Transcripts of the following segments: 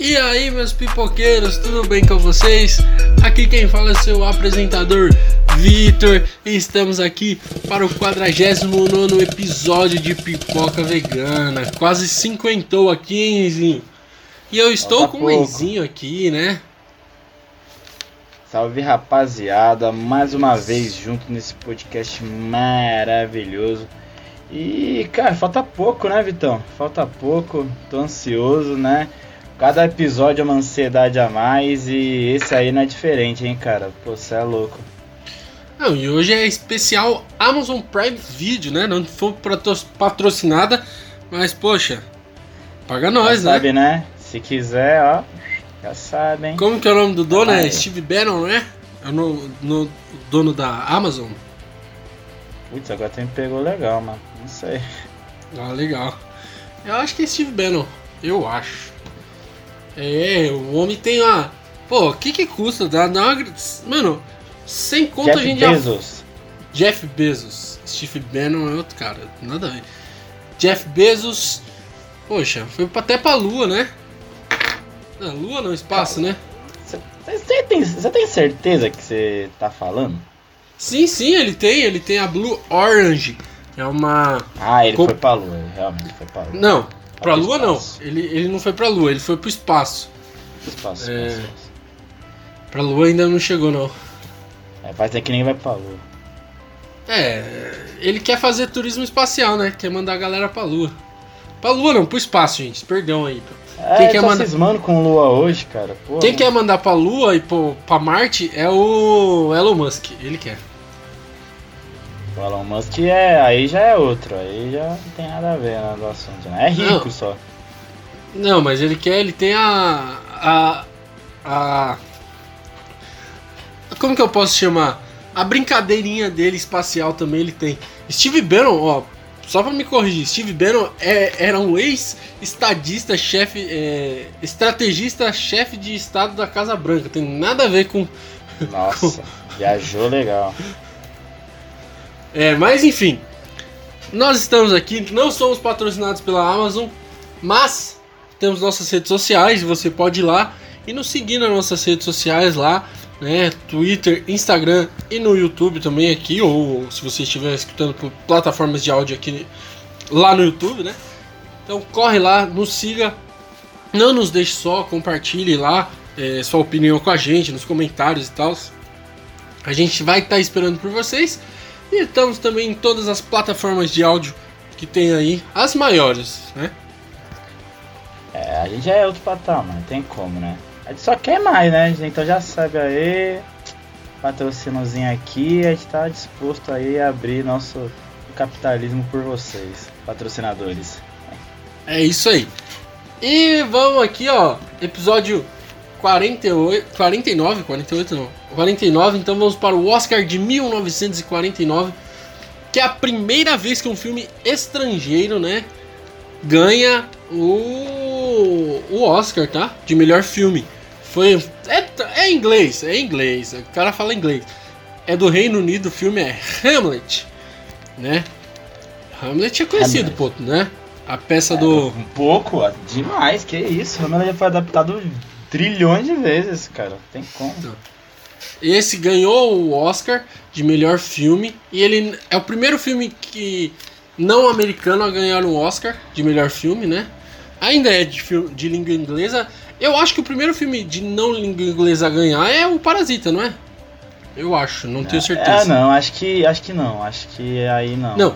E aí, meus pipoqueiros, tudo bem com vocês? Aqui quem fala é seu apresentador Vitor e estamos aqui para o 49 episódio de Pipoca Vegana. Quase cinquentou aqui, hein, Izinho? E eu estou Falta com o pouco. Izinho aqui, né? Salve rapaziada, mais uma vez junto nesse podcast maravilhoso. E cara, falta pouco, né, Vitão? Falta pouco, tô ansioso, né? Cada episódio é uma ansiedade a mais e esse aí não é diferente, hein, cara? Pô, você é louco. Não, e hoje é especial Amazon Prime Video, né? Não foi patro- patrocinada, mas poxa, paga nós, já né? sabe, né? Se quiser, ó, já sabe, hein? Como que é o nome do dono? É. Steve Bannon, né? É o no- no- dono da Amazon. Putz, agora tu me pegou legal, mano. Não sei. Ah, legal. Eu acho que é Steve Bannon. Eu acho. É, o homem tem uma. Pô, o que que custa? Dá, dá uma... Mano, sem conta a Jeff gente já. Bezos. Jeff Bezos. Steve Bannon é outro cara. Nada a ver. Jeff Bezos. Poxa, foi até pra lua, né? Na lua não, espaço, né? Você tem, tem certeza que você tá falando? Sim, sim, ele tem. Ele tem a Blue Orange. É uma. Ah, ele Co- foi pra lua, ele realmente foi pra lua. Não, pra lua não. espaço. Ele, ele não foi pra lua, ele foi pro espaço. Espaço, É. espaço. Pra lua ainda não chegou, não. É, vai ter que nem vai pra lua. É, ele quer fazer turismo espacial, né? Quer mandar a galera pra lua. Pra lua não, pro espaço, gente. Perdão aí. É, Quem quer tá mandar- cismando com lua hoje, cara? Pô, Quem quer mandar pra lua e pro, pra Marte é o Elon Musk. Ele quer. O Elon Musk é, aí já é outro, aí já não tem nada a ver né, do assunto, né? É rico Não. só. Não, mas ele quer, ele tem a. a. a. Como que eu posso chamar? A brincadeirinha dele espacial também ele tem. Steve Bannon, ó, só pra me corrigir, Steve Bannon é- era um ex-estadista, chefe, é, estrategista, chefe de estado da Casa Branca. Tem nada a ver com. Nossa, viajou legal. É, mas enfim, nós estamos aqui, não somos patrocinados pela Amazon, mas temos nossas redes sociais, você pode ir lá e nos seguir nas nossas redes sociais lá, né, Twitter, Instagram e no YouTube também aqui, ou se você estiver escutando por plataformas de áudio aqui lá no YouTube, né? Então corre lá, nos siga, não nos deixe só, compartilhe lá é, sua opinião com a gente nos comentários e tal. A gente vai estar esperando por vocês. E estamos também em todas as plataformas de áudio que tem aí, as maiores, né? É, a gente já é outro patamar, não tem como, né? A gente só quer mais, né? Então já sabe aí, patrocíniozinho aqui, a gente tá disposto aí a abrir nosso capitalismo por vocês, patrocinadores. É isso aí. E vamos aqui, ó, episódio 48, 49, 48 não, 49, então vamos para o Oscar de 1949, que é a primeira vez que um filme estrangeiro, né, ganha o, o Oscar, tá? De melhor filme. Foi é, é inglês, é inglês, o cara fala inglês. É do Reino Unido, o filme é Hamlet, né? Hamlet é conhecido, Hamlet. pô, né? A peça do Um pouco, demais, que isso. Hamlet já foi adaptado trilhões de vezes, cara. Tem como. Esse ganhou o Oscar de melhor filme e ele é o primeiro filme que não americano a ganhar um Oscar de melhor filme, né? Ainda é de, de língua inglesa. Eu acho que o primeiro filme de não língua inglesa a ganhar é o Parasita, não é? Eu acho, não tenho Ah, certeza. não, acho que acho que não. Acho que aí não. Não,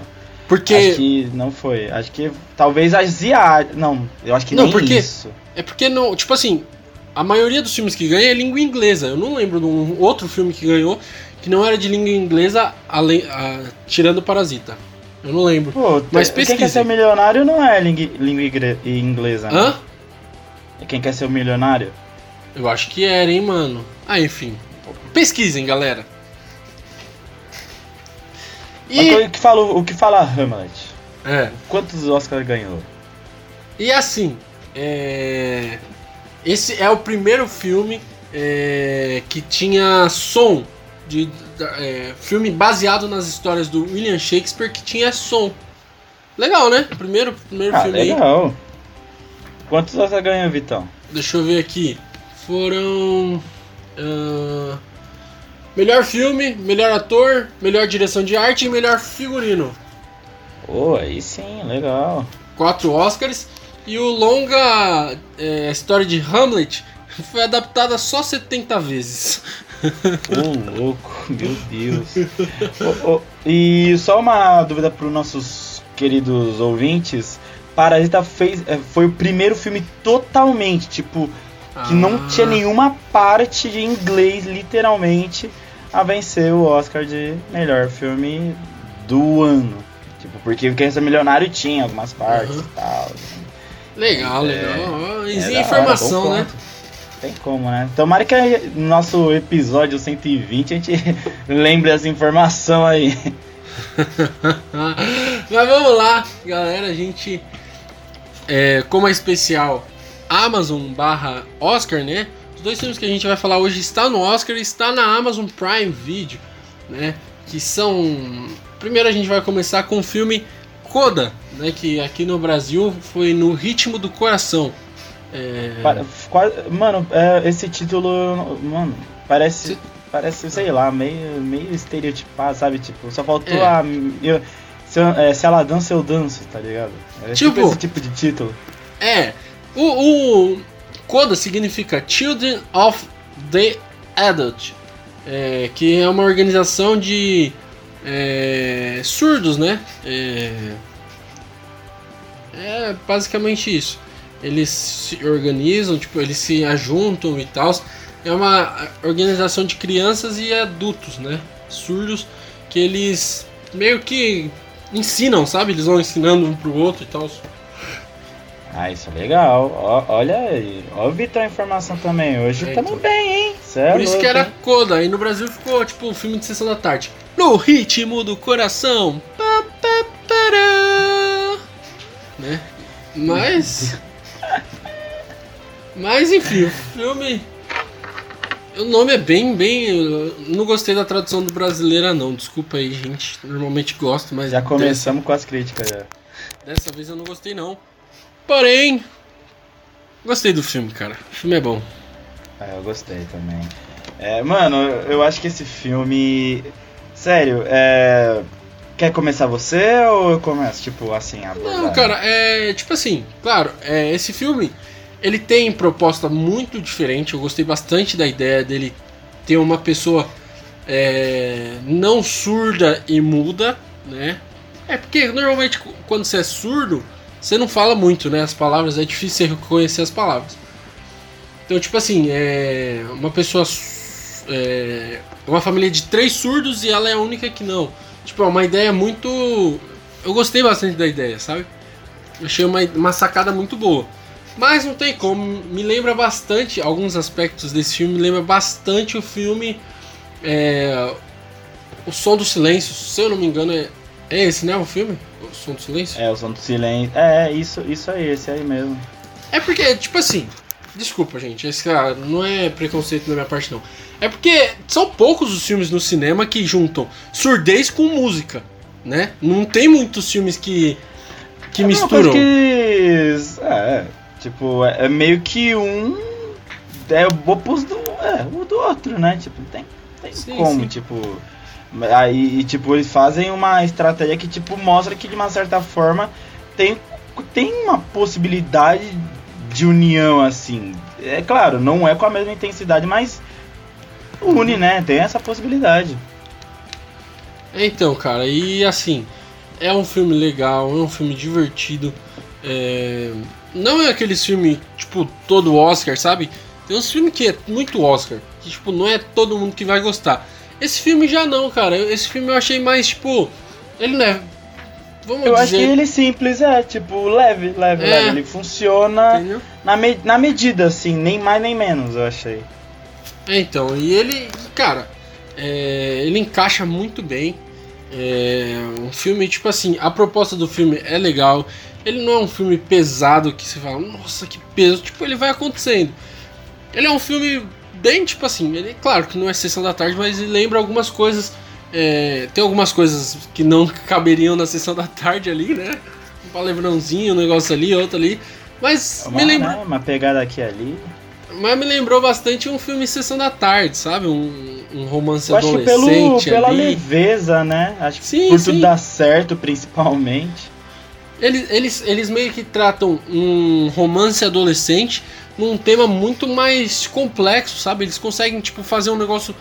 Porque Acho que não foi. Acho que talvez asiático. Não, eu acho que Não, porque- isso. é porque não, tipo assim, a maioria dos filmes que ganha é língua inglesa. Eu não lembro de um outro filme que ganhou que não era de língua inglesa além, a- tirando Parasita. Eu não lembro. Pô, Mas quem quer ser milionário não é língua, língua inglesa. né? Hã? Quem quer ser o milionário? Eu acho que era, hein, mano. Ah, enfim. Pesquisem, galera. E, o que fala, o que fala Hamlet? é, Quantos Oscars ganhou? e assim, é, esse é o primeiro filme é, que tinha som de é, filme baseado nas histórias do William Shakespeare que tinha som. Legal, né? Primeiro, primeiro Ah, filme aí. legal. Quantos Oscars ganhou, Vitão? deixa eu ver aqui. Foram. ah, melhor filme, melhor ator, melhor direção de arte e melhor figurino. Pô, aí sim, legal. Quatro Oscars. E o longa é, história de Hamlet foi adaptada só 70 vezes. Ô, louco, meu Deus. Ô, ô, e só uma dúvida para os nossos queridos ouvintes. Parasita fez, é, foi o primeiro filme totalmente, tipo, que não Ah. tinha nenhuma parte de inglês, literalmente, a vencer o Oscar de melhor filme do ano. Tipo, porque o Criança Milionário tinha algumas partes Uhum. e tal. Legal, É, legal. É da hora, informação, bom né? Tem como, né? Tomara que no nosso episódio 120 a gente lembre essa informação aí. Mas vamos lá, galera. A gente, é, como é especial Amazon barra Oscar, né? Os dois filmes que a gente vai falar hoje está no Oscar e está na Amazon Prime Video, né? Que são. Primeiro a gente vai começar com o filme Coda, né? Que aqui no Brasil foi no Ritmo do Coração. É, Mano, é, esse título, mano, parece, Cê- parece, sei lá, meio, meio estereotipado, sabe? Tipo, só faltou É. a. Eu, se, eu- é, se ela dança, eu danço, tá ligado? É tipo, Tipo- esse tipo de título. É, o, o CODA significa Children of the Adult, é, que é uma organização de é, surdos, né? É, é basicamente isso. Eles se organizam, tipo, eles se ajuntam e tal. É uma organização de crianças e adultos, né? Surdos, que eles meio que ensinam, sabe? Eles vão ensinando um pro outro e tal. Ah, isso é legal. Ó, olha aí. Ó, o Vitor, a informação também. Hoje É, tamo então. bem, hein? Cê é Por isso louco, que era hein? Coda, e no Brasil ficou tipo um filme de sessão da tarde. No ritmo do coração. Pará. Né? Mas. Mas enfim, o filme. O nome é bem, bem. não gostei da tradução do brasileira, não. Desculpa aí, gente. Normalmente gosto, mas. Já dessa, começamos com as críticas já. dessa vez eu não gostei, não. Porém. Gostei do filme, cara. O filme é bom. Ah, eu gostei também. É, mano, eu acho que esse filme. Sério, é. Quer começar você ou eu começo? Tipo, assim, a? Não, cara, é tipo assim, claro, é, esse filme ele tem proposta muito diferente. Eu gostei bastante da ideia dele ter uma pessoa é, não surda e muda, né? É porque normalmente quando você é surdo, você não fala muito, né? As palavras é difícil você reconhecer as palavras. Então, tipo assim, é uma pessoa é uma família de três surdos e ela é a única que não. Tipo, é uma ideia muito. Eu gostei bastante da ideia, sabe? Achei uma, uma sacada muito boa. Mas não tem como, me lembra bastante, alguns aspectos desse filme me lembra bastante o filme é, O Som do Silêncio, se eu não me engano, é, é esse, né? O filme? O Som do Silêncio? É, o som do silêncio. É, isso, isso aí, esse aí mesmo. É porque, tipo assim, desculpa, gente, esse cara não é preconceito da minha parte, não. É porque são poucos os filmes no cinema que juntam surdez com música, né? Não tem muitos filmes que, que É misturam. que. É, tipo, é, é meio que um. É o oposto do. É, o do outro, né? Tipo, tem, tem Sim, como, sim. tipo. Aí, e, tipo, eles fazem uma estratégia que, tipo, mostra que de uma certa forma tem, tem uma possibilidade de união, assim. É claro, não é com a mesma intensidade, mas une, né? Tem essa possibilidade. Então, cara, e assim, é um filme legal, é um filme divertido. é, Não é aqueles filmes, tipo, todo Oscar, sabe? Tem uns filmes que é muito Oscar, que, tipo, não é todo mundo que vai gostar. Esse filme já não, cara. Esse filme eu achei mais, tipo. Ele não é. Vamos Eu acho dizer. que ele simples, é, tipo, leve, leve, É. leve. Ele funciona. Entendeu? Na, me- na medida, assim, nem mais nem menos, eu achei. É, então, e ele, cara, é, ele encaixa muito bem. É um filme, tipo assim, a proposta do filme é legal. Ele não é um filme pesado que você fala, nossa, que peso. Tipo, ele vai acontecendo. Ele é um filme bem, tipo assim, ele, claro que não é sessão da tarde, mas ele lembra algumas coisas. É, tem algumas coisas que não caberiam na sessão da tarde ali, né? Um palavrãozinho, um negócio ali, outro ali. Mas É uma, me lembra. né, uma pegada aqui ali. Mas me lembrou bastante um filme Sessão da Tarde, sabe? Um, um romance Eu acho que pelo, adolescente pela ali. leveza, né? Acho que Sim, por sim. tudo dar certo, principalmente. Eles, eles, eles meio que tratam um romance adolescente num tema muito mais complexo, sabe? Eles conseguem, tipo, fazer um negócio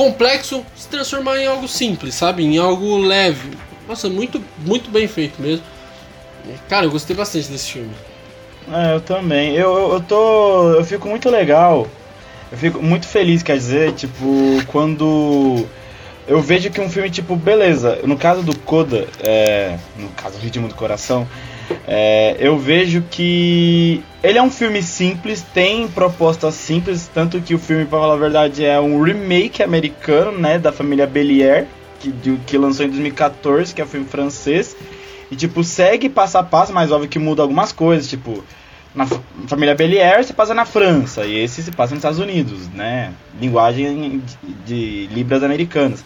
complexo se transformar em algo simples, sabe? Em algo leve. Nossa, muito, muito bem feito mesmo. Cara, eu gostei bastante desse filme. É, eu também. Eu, eu, eu tô. Eu fico muito legal. Eu fico muito feliz, quer dizer, tipo, quando eu vejo que um filme, tipo, beleza, no caso do Coda, é, no caso do Ritmo do Coração, é, eu vejo que ele é um filme simples, tem propostas simples, tanto que o filme, pra falar a verdade, é um remake americano, né, da família Belier, que, que lançou em 2014, que é um filme francês, e, tipo, segue passo a passo, mas óbvio que muda algumas coisas, tipo, na fa- família Belier se passa na França, e esse se passa nos Estados Unidos, né, linguagem de, de libras americanas.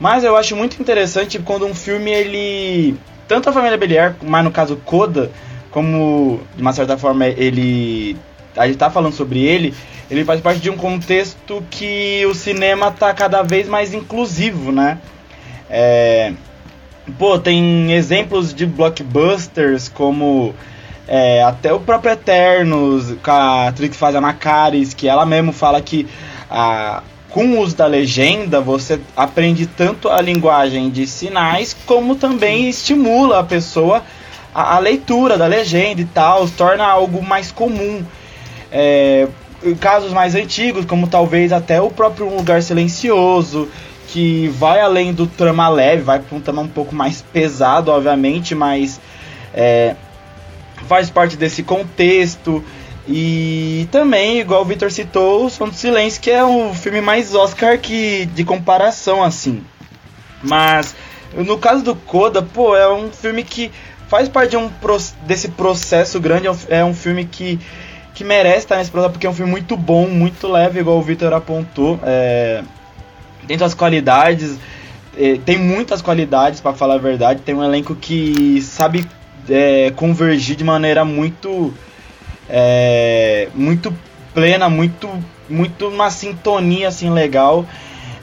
Mas eu acho muito interessante quando um filme, ele... Tanto a família Belier, mas no caso Coda, como de uma certa forma ele a gente tá falando sobre ele, ele faz parte de um contexto que o cinema tá cada vez mais inclusivo, né? É, pô, tem exemplos de blockbusters como é, até o próprio Eternos, com a atriz que faz a Macaris, que ela mesmo fala que a, com o uso da legenda você aprende tanto a linguagem de sinais, como também estimula a pessoa a, a leitura da legenda e tal, torna algo mais comum. É, casos mais antigos, como talvez até o próprio Lugar Silencioso, que vai além do trama leve, vai para um trama um pouco mais pesado, obviamente, mas é, faz parte desse contexto. E também, igual o Victor citou, o Som do Silêncio, que é o filme mais Oscar que de comparação, assim. Mas, no caso do Coda, pô, é um filme que faz parte de um, desse processo grande, é um, é um filme que, que merece estar nesse processo, porque é um filme muito bom, muito leve, igual o Victor apontou. É, tem suas qualidades, é, tem muitas qualidades, para falar a verdade. Tem um elenco que sabe é, convergir de maneira muito é, muito plena, muito muito uma sintonia assim legal.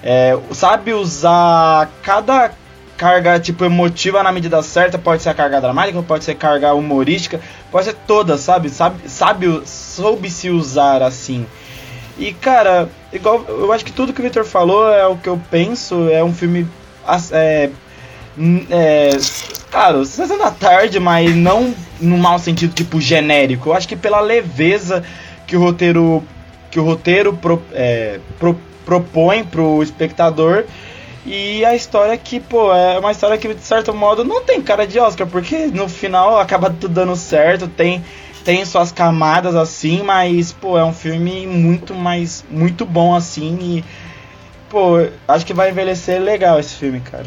É, sabe usar cada carga tipo emotiva na medida certa, pode ser a carga dramática, pode ser carga humorística, pode ser toda, sabe? Sabe, sabe soube se usar assim. E cara, igual eu acho que tudo que o Victor falou é o que eu penso, é um filme é, É, cara, sessão da tarde, mas não no mau sentido tipo genérico. Eu acho que pela leveza que o roteiro que o roteiro pro- é, pro- propõe pro espectador e a história que, pô, é uma história que de certo modo não tem cara de Oscar, porque no final acaba tudo dando certo, tem tem suas camadas assim, mas pô, é um filme muito mais muito bom assim e pô, acho que vai envelhecer legal esse filme, cara.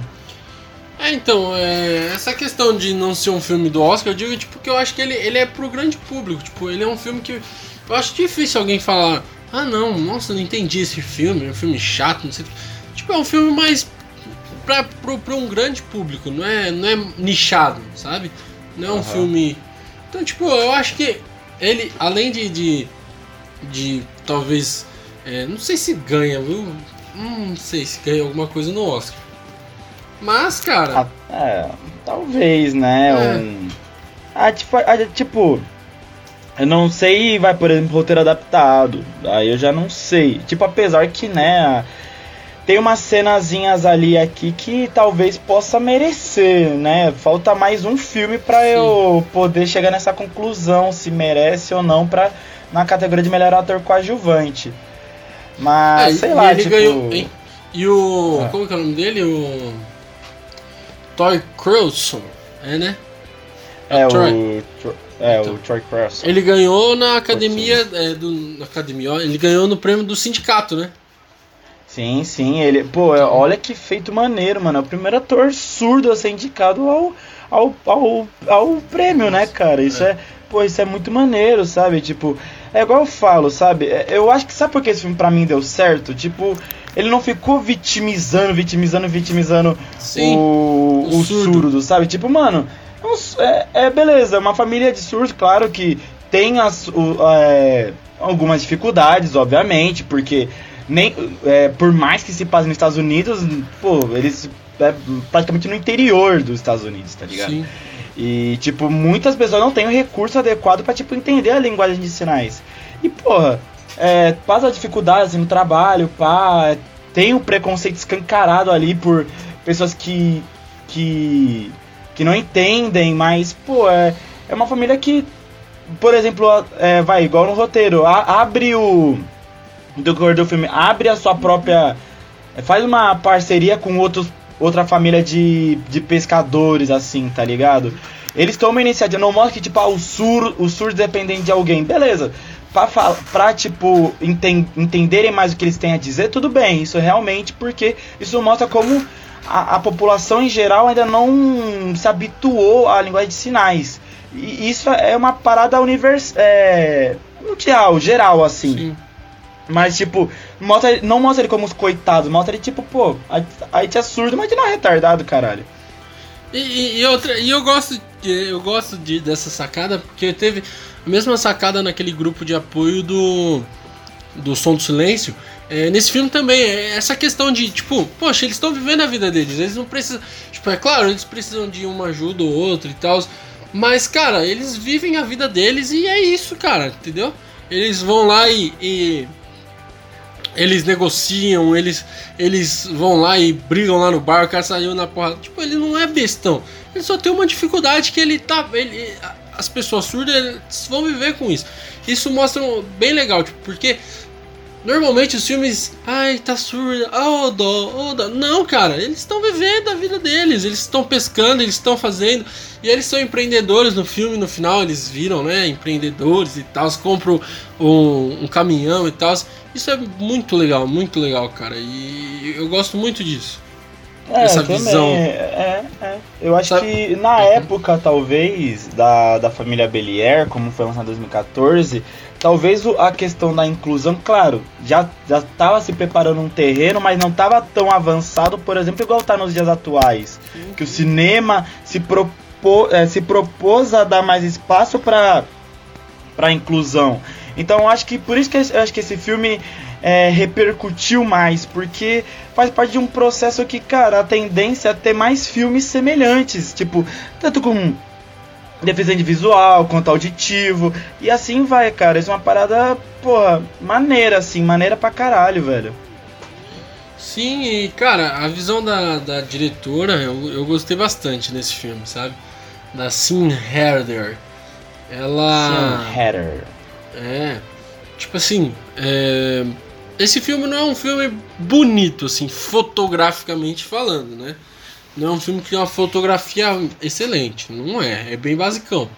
É, então, é, essa questão de não ser um filme do Oscar, eu digo tipo, que eu acho que ele, ele é pro grande público. Tipo, ele é um filme que. Eu acho difícil alguém falar, ah não, nossa, não entendi esse filme, é um filme chato, não sei o que. Tipo, é um filme mais pra, pro, pra um grande público, não é, não é nichado, sabe? Não é um Aham. filme. Então, tipo, eu acho que ele, além de. de, de talvez. é, não sei se ganha, viu? Não sei se ganha alguma coisa no Oscar. Mas, cara. Ah, é, talvez, né? É. Um... Ah, tipo, ah, tipo, eu não sei, vai, por exemplo, roteiro adaptado. Aí eu já não sei. Tipo, apesar que, né, tem umas cenazinhas ali aqui que talvez possa merecer, né? Falta mais um filme pra Sim. eu poder chegar nessa conclusão se merece ou não pra, na categoria de melhor ator coadjuvante. Mas, É, sei e lá, ele tipo... ganhou. hein? E o. É. Como que é o nome dele? O. Toy Crowson, é né? É, o, Troy. Tro- é, Então. o Troy Crosson. Ele ganhou na academia. É, do, na academia, ó, ele ganhou no prêmio do sindicato, né? Sim, sim, ele. Pô, é- olha que feito maneiro, mano. É o primeiro ator surdo a ser indicado ao, ao, ao, ao prêmio, né, cara? Isso é. Pô, isso é muito maneiro, sabe? Tipo, é igual eu falo, sabe? É, Eu acho que sabe por que esse filme pra mim deu certo? Tipo, ele não ficou vitimizando, vitimizando, vitimizando Sim. o, o o surdo. surdo. sabe? Tipo, mano, é é, é beleza, uma família de surdos, claro que tem as, o, é, algumas dificuldades, obviamente, porque nem é, por mais que se passe nos Estados Unidos, pô, eles é praticamente no interior dos Estados Unidos, tá ligado? Sim. E, tipo, muitas pessoas não têm o recurso adequado para tipo, entender a linguagem de sinais. E, porra, é, passa dificuldades no trabalho, pá, tem o preconceito escancarado ali por pessoas que, que, que não entendem, mas, pô, é, é uma família que, por exemplo, é, vai, igual no roteiro, a, abre o. Do do filme, abre a sua própria. Faz uma parceria com outros, outra família de, de pescadores, assim, tá ligado? Eles tomam iniciativa, não mostra que, tipo, ah, o sur, o sur dependente de alguém. Beleza pra, pra tipo, enten, entenderem mais o que eles têm a dizer, tudo bem. Isso realmente, porque isso mostra como a, a população em geral ainda não se habituou à linguagem de sinais. E isso é uma parada univers, é, mundial, geral, assim. Sim. Mas, tipo, mostra, não mostra ele como os coitados, mostra ele, tipo, pô, a gente é surdo, mas a gente não é retardado, caralho. E, e, e, outra, e eu gosto, de, eu gosto de, dessa sacada porque teve a mesma sacada naquele grupo de apoio do, do Som do Silêncio. É, nesse filme também, é essa questão de, tipo, poxa, eles estão vivendo a vida deles, eles não precisam. Tipo, é claro, eles precisam de uma ajuda ou outra e tal. Mas, cara, eles vivem a vida deles e é isso, cara, entendeu? Eles vão lá e, e eles negociam, eles, eles vão lá e brigam lá no bar, o cara saiu na porra. Tipo, ele não é bestão. Ele só tem uma dificuldade que ele tá. Ele, as pessoas surdas vão viver com isso. Isso mostra bem legal, tipo, porque normalmente os filmes, ai, tá surda, oh, dó, oh, dó. Não, cara, eles estão vivendo a vida deles, eles estão pescando, eles estão fazendo, e eles são empreendedores no filme, no final eles viram, né, empreendedores e tal, compram um, um caminhão e tal. Isso é muito legal, muito legal, cara, e eu gosto muito disso. É, essa também. visão. É, é. Eu acho Sabe? que na época, talvez, da, da família Belier, como foi lançado em 2014, talvez a questão da inclusão, claro, já já estava se preparando um terreno, mas não estava tão avançado, por exemplo, igual está nos dias atuais. Uhum. Que o cinema se, propô, é, se propôs a dar mais espaço para a inclusão. Então eu acho que por isso que eu acho que esse filme é, repercutiu mais, porque faz parte de um processo que, cara, a tendência é ter mais filmes semelhantes, tipo, tanto com deficiente visual, quanto auditivo, e assim vai, cara. Isso é uma parada, porra, maneira, assim, maneira pra caralho, velho. Sim, e cara, a visão da, da diretora eu, eu gostei bastante nesse filme, sabe? Da Sin Herder. Ela. Sin Herder. É. Tipo assim, é, esse filme não é um filme bonito, assim, fotograficamente falando, né? Não é um filme que tem uma fotografia excelente, não é, é bem basicão.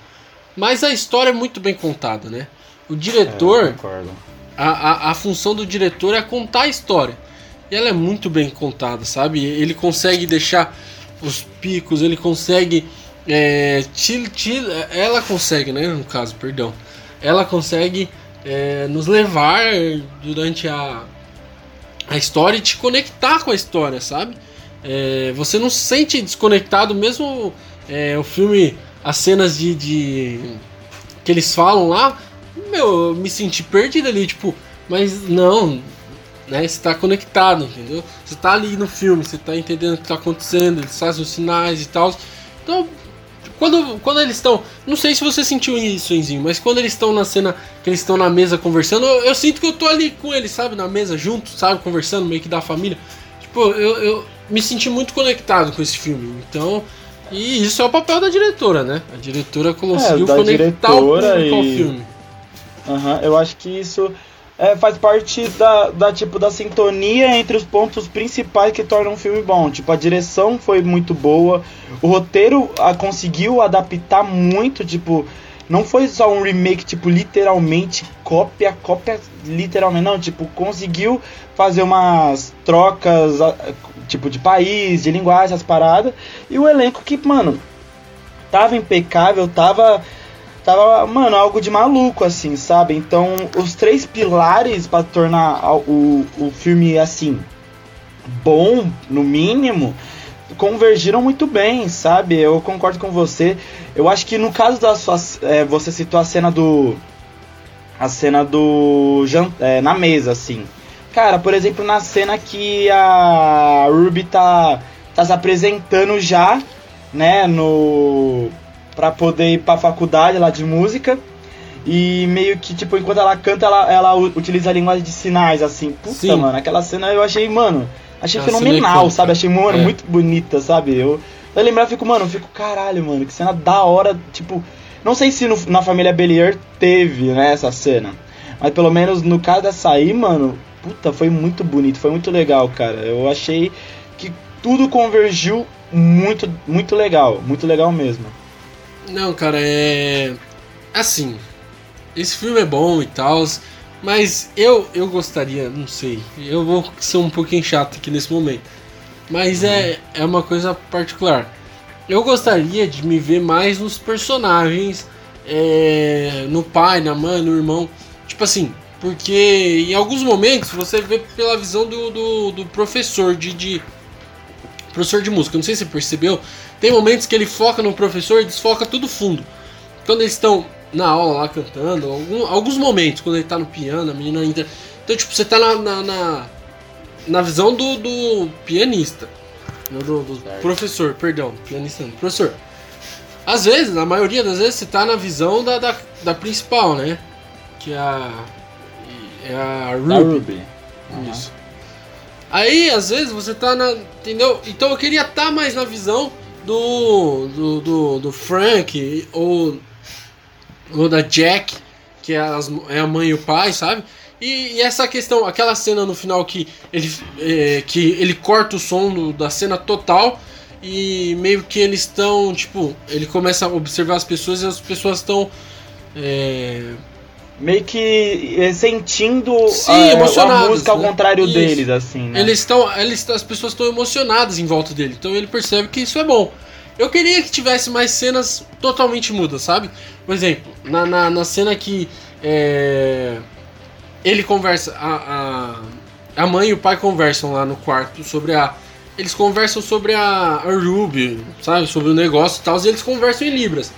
Mas a história é muito bem contada, né? O diretor. É, a, a, a função do diretor é contar a história. E ela é muito bem contada, sabe? Ele consegue deixar os picos, ele consegue. É, te, te, ela consegue, né? No caso, perdão. Ela consegue é, nos levar durante a, a história e te conectar com a história, sabe? É, você não se sente desconectado, mesmo é, o filme, as cenas de, de, que eles falam lá, meu, eu me senti perdido ali, tipo, mas não, né? Você tá conectado, entendeu? Você tá ali no filme, você tá entendendo o que tá acontecendo, eles fazem os sinais e tal. Então, quando, quando eles estão. Não sei se você sentiu isso, Enzinho, mas quando eles estão na cena, que eles estão na mesa conversando, eu, eu, sinto que eu tô ali com eles, sabe? Na mesa junto, sabe? Conversando, meio que da família. Tipo, eu, eu me senti muito conectado com esse filme. Então. E isso é o papel da diretora, né? A diretora conseguiu é, conectar o público e... ao filme. Uhum, eu acho que isso é, faz parte da, da, tipo, da sintonia entre os pontos principais que tornam um filme bom. Tipo, a direção foi muito boa, o roteiro a, conseguiu adaptar muito, tipo, não foi só um remake, tipo, literalmente cópia, cópia literalmente, não, tipo, conseguiu fazer umas trocas, tipo, de país, de linguagem, as paradas, e o elenco que, mano, tava impecável, tava tava, mano, algo de maluco, assim, sabe? Então, os três pilares para tornar o, o filme, assim, bom, no mínimo, convergiram muito bem, sabe? Eu concordo com você. Eu acho que no caso da sua. É, você citou a cena do. a cena do. É, na mesa, assim. Cara, por exemplo, na cena que a Ruby tá, tá se apresentando já, né, no. Pra poder ir pra faculdade lá de música. E meio que, tipo, enquanto ela canta, ela, ela utiliza a linguagem de sinais, assim. Puta, Sim. mano, aquela cena eu achei, mano, achei fenomenal, sabe? Achei, mano, é. muito bonita, sabe? Eu, eu lembrar, eu fico, mano, eu fico, caralho, mano, que cena da hora, tipo. Não sei se no, na família Belier teve, né, essa cena. Mas pelo menos no caso dessa aí, mano, puta, foi muito bonito, foi muito legal, cara. Eu achei que tudo convergiu muito, muito legal, muito legal mesmo. Não, cara, é. Assim, esse filme é bom e tal, mas eu, eu gostaria, não sei, eu vou ser um pouquinho chato aqui nesse momento, mas uhum. é, é uma coisa particular. Eu gostaria de me ver mais nos personagens, é, no pai, na mãe, no irmão. Tipo assim, porque em alguns momentos você vê pela visão do, do, do professor de, de, Professor de música, não sei se você percebeu. Tem momentos que ele foca no professor e desfoca tudo fundo. Quando eles estão na aula lá cantando, algum, alguns momentos, quando ele tá no piano, a menina entra. Então, tipo, você tá na, na, na, na visão do, do pianista. Do, do professor, perdão, pianista não, professor. Às vezes, na maioria das vezes, você tá na visão da, da, da principal, né? Que é a. É a Ruby. Ruby. Isso. Aí, às vezes, você tá na. Entendeu? Então eu queria estar tá mais na visão do. do, do, do Frank ou. ou da Jack, que é, as, é a mãe e o pai, sabe? E, e, essa questão, aquela cena no final que ele, é, que ele corta o som do, da cena total e meio que eles estão, tipo, ele começa a observar as pessoas e as pessoas estão. É... Meio que é, sentindo Sim, a, a, música ao né? contrário isso. deles, assim. Né? Eles estão. Eles, as pessoas estão emocionadas em volta dele. Então ele percebe que isso é bom. Eu queria que tivesse mais cenas totalmente mudas, sabe? Por exemplo, na, na, na cena que. É ele conversa. A, a, a mãe e o pai conversam lá no quarto sobre a. Eles conversam sobre a, a Ruby, sabe? Sobre o negócio e tal, e eles conversam em Libras.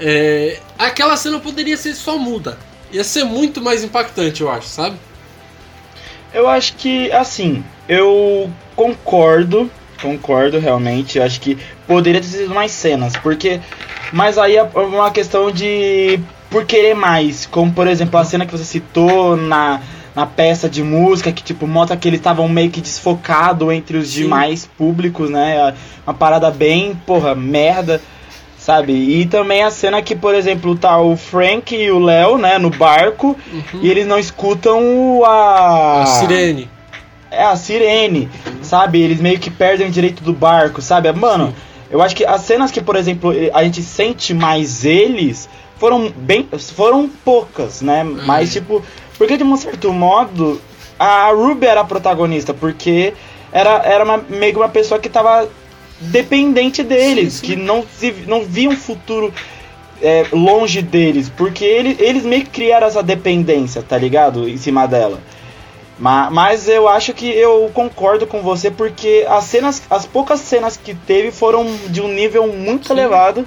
É, aquela cena poderia ser só muda. Ia ser muito mais impactante, eu acho, sabe? Eu acho que, assim, eu concordo, concordo realmente. Eu acho que poderia ter sido mais cenas, porque. Mas aí é uma questão de por querer mais. Como, por exemplo, a cena que você citou na, na peça de música, que, tipo, mostra que eles estavam meio que desfocado entre os Sim. demais públicos, né? Uma parada bem, porra, merda, sabe? E também a cena que, por exemplo, tá o Frank e o Léo, né, no barco, uhum. e eles não escutam a... A sirene. É, a sirene, uhum. sabe? Eles meio que perdem o direito do barco, sabe? Mano... Sim. Eu acho que as cenas que, por exemplo, a gente sente mais eles foram bem. foram poucas, né? Uhum. Mas tipo, porque de um certo modo a Ruby era a protagonista, porque era, era uma, meio que uma pessoa que tava dependente deles, sim, sim. que não, não via um futuro é, longe deles, porque ele, eles meio que criaram essa dependência, tá ligado? Em cima dela. Mas, mas eu acho que eu concordo com você, porque as cenas, as poucas cenas que teve foram de um nível muito sim. elevado.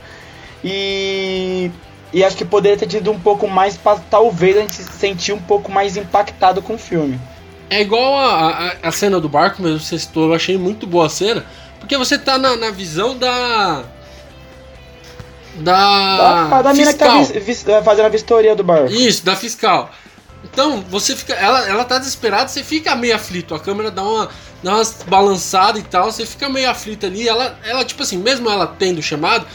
E e acho que poderia ter tido um pouco mais para talvez a gente se sentir um pouco mais impactado com o filme. É igual a, a, a cena do barco mesmo, você citou, eu achei muito boa a cena, porque você tá na, na visão da. Da. Da, da mina que tá vis, vis, fazendo a vistoria do barco. Isso, da fiscal. Então, você fica. Ela, ela tá desesperada, você fica meio aflito. A câmera dá uma, dá uma balançada e tal, você fica meio aflito ali. Ela, ela, tipo assim, mesmo ela tendo chamado,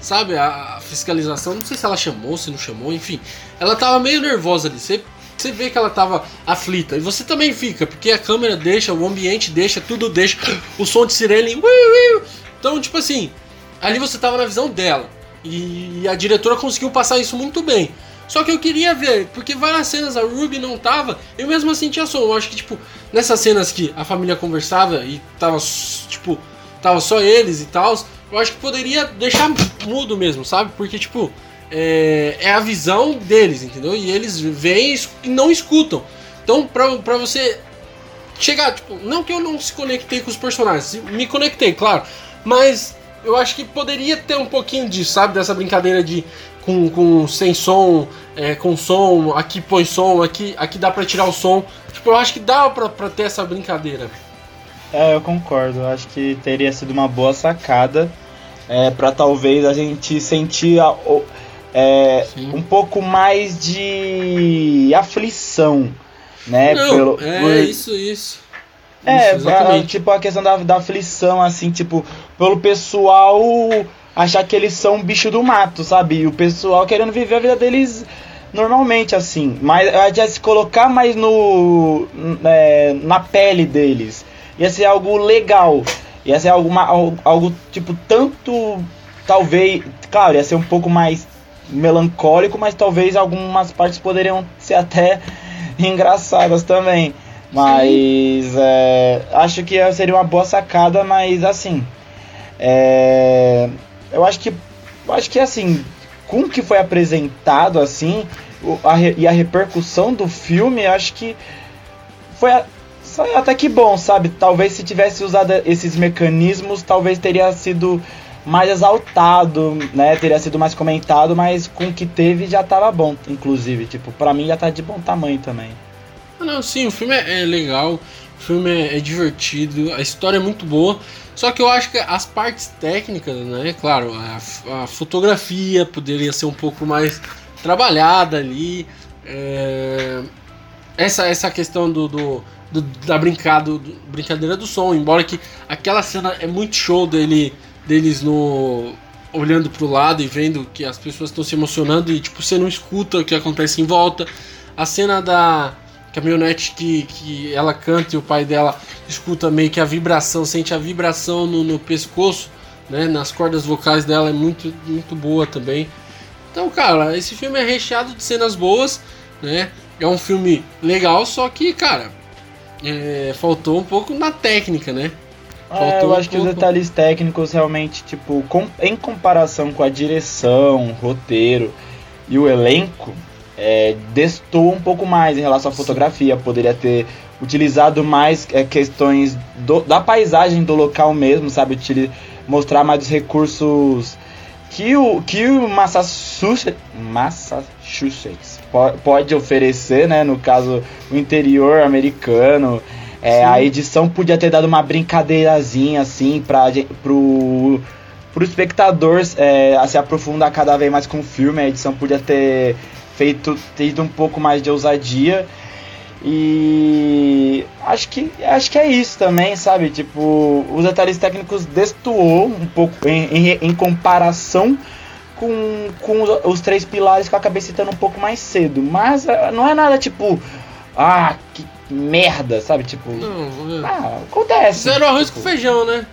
sabe, a, fiscalização, não sei se ela chamou, se não chamou, enfim. Ela tava meio nervosa ali. Você, você vê que ela tava aflita. E você também fica, porque a câmera deixa, o ambiente deixa, tudo deixa, o som de sirene. Então, tipo assim, ali você tava na visão dela. E a diretora conseguiu passar isso muito bem. Só que eu queria ver, porque várias cenas a Ruby não tava, eu mesmo assim tinha som. Eu acho que, tipo, nessas cenas que a família conversava e tava, tipo, tava só eles e tal, eu acho que poderia deixar mudo mesmo, sabe? Porque, tipo, é, é a visão deles, entendeu? E eles veem e não escutam. Então, pra, pra você chegar, tipo, não que eu não se conectei com os personagens, me conectei, claro, mas eu acho que poderia ter um pouquinho disso, sabe? Dessa brincadeira de com, com sem som, é, com som, aqui põe som, aqui, aqui dá pra tirar o som. Tipo, eu acho que dá pra, pra ter essa brincadeira. É, eu concordo. Eu acho que teria sido uma boa sacada é, para talvez a gente sentir a, é, um pouco mais de aflição, né? Não, Pelo, é por... isso, isso. É, isso, é, tipo a questão da, da aflição, assim, tipo, pelo pessoal achar que eles são bicho do mato, sabe? E o pessoal querendo viver a vida deles normalmente, assim. Mas já se colocar mais no. É, na pele deles. Ia ser algo legal. Ia ser algo, algo, algo tipo, tanto. Talvez. Claro, ia ser um pouco mais melancólico, mas talvez algumas partes poderiam ser até engraçadas também. Mas é, acho que seria uma boa sacada, mas assim. É, eu acho que. Acho que assim, com o que foi apresentado assim, a, e a repercussão do filme, acho que foi até que bom, sabe? Talvez se tivesse usado esses mecanismos, talvez teria sido mais exaltado, né? Teria sido mais comentado, mas com o que teve já tava bom, inclusive. Tipo, pra mim já tá de bom tamanho também. Não, sim, o filme é, é legal, o filme é, é, divertido, a história é muito boa. Só que eu acho que as partes técnicas, né? Claro, a, a fotografia poderia ser um pouco mais trabalhada ali. É, essa, essa questão do, do, do da brincado, do, brincadeira do som, embora que aquela cena é muito show dele deles no olhando pro lado e vendo que as pessoas estão se emocionando e tipo você não escuta o que acontece em volta. A cena da caminhonete que, que ela canta e o pai dela escuta meio que a vibração, sente a vibração no, no pescoço, né, nas cordas vocais dela é muito muito boa também. Então, cara, esse filme é recheado de cenas boas, né? É um filme legal, só que, cara, é, faltou um pouco na técnica, né? É, eu acho um que os detalhes técnicos realmente, tipo, com, em comparação com a direção, roteiro e o elenco, é, destou um pouco mais em relação à fotografia. Sim. Poderia ter utilizado mais é, questões do, da paisagem do local mesmo, sabe? Util, mostrar mais os recursos que o, que o Massachusetts, Massachusetts pode oferecer, né? No caso, o interior americano. É, a edição podia ter dado uma brincadeirazinha assim para pro, pro espectador é, se aprofundar cada vez mais com o filme. A edição podia ter feito tido um pouco mais de ousadia. E acho que acho que é isso também, sabe? Tipo, os detalhes técnicos destoou um pouco em, em, em comparação com, com os, os, três pilares que eu acabei citando um pouco mais cedo. Mas ah, não é nada tipo, ah, que merda, sabe? Tipo, não, é. ah, acontece. Zero arroz tipo, com feijão, né?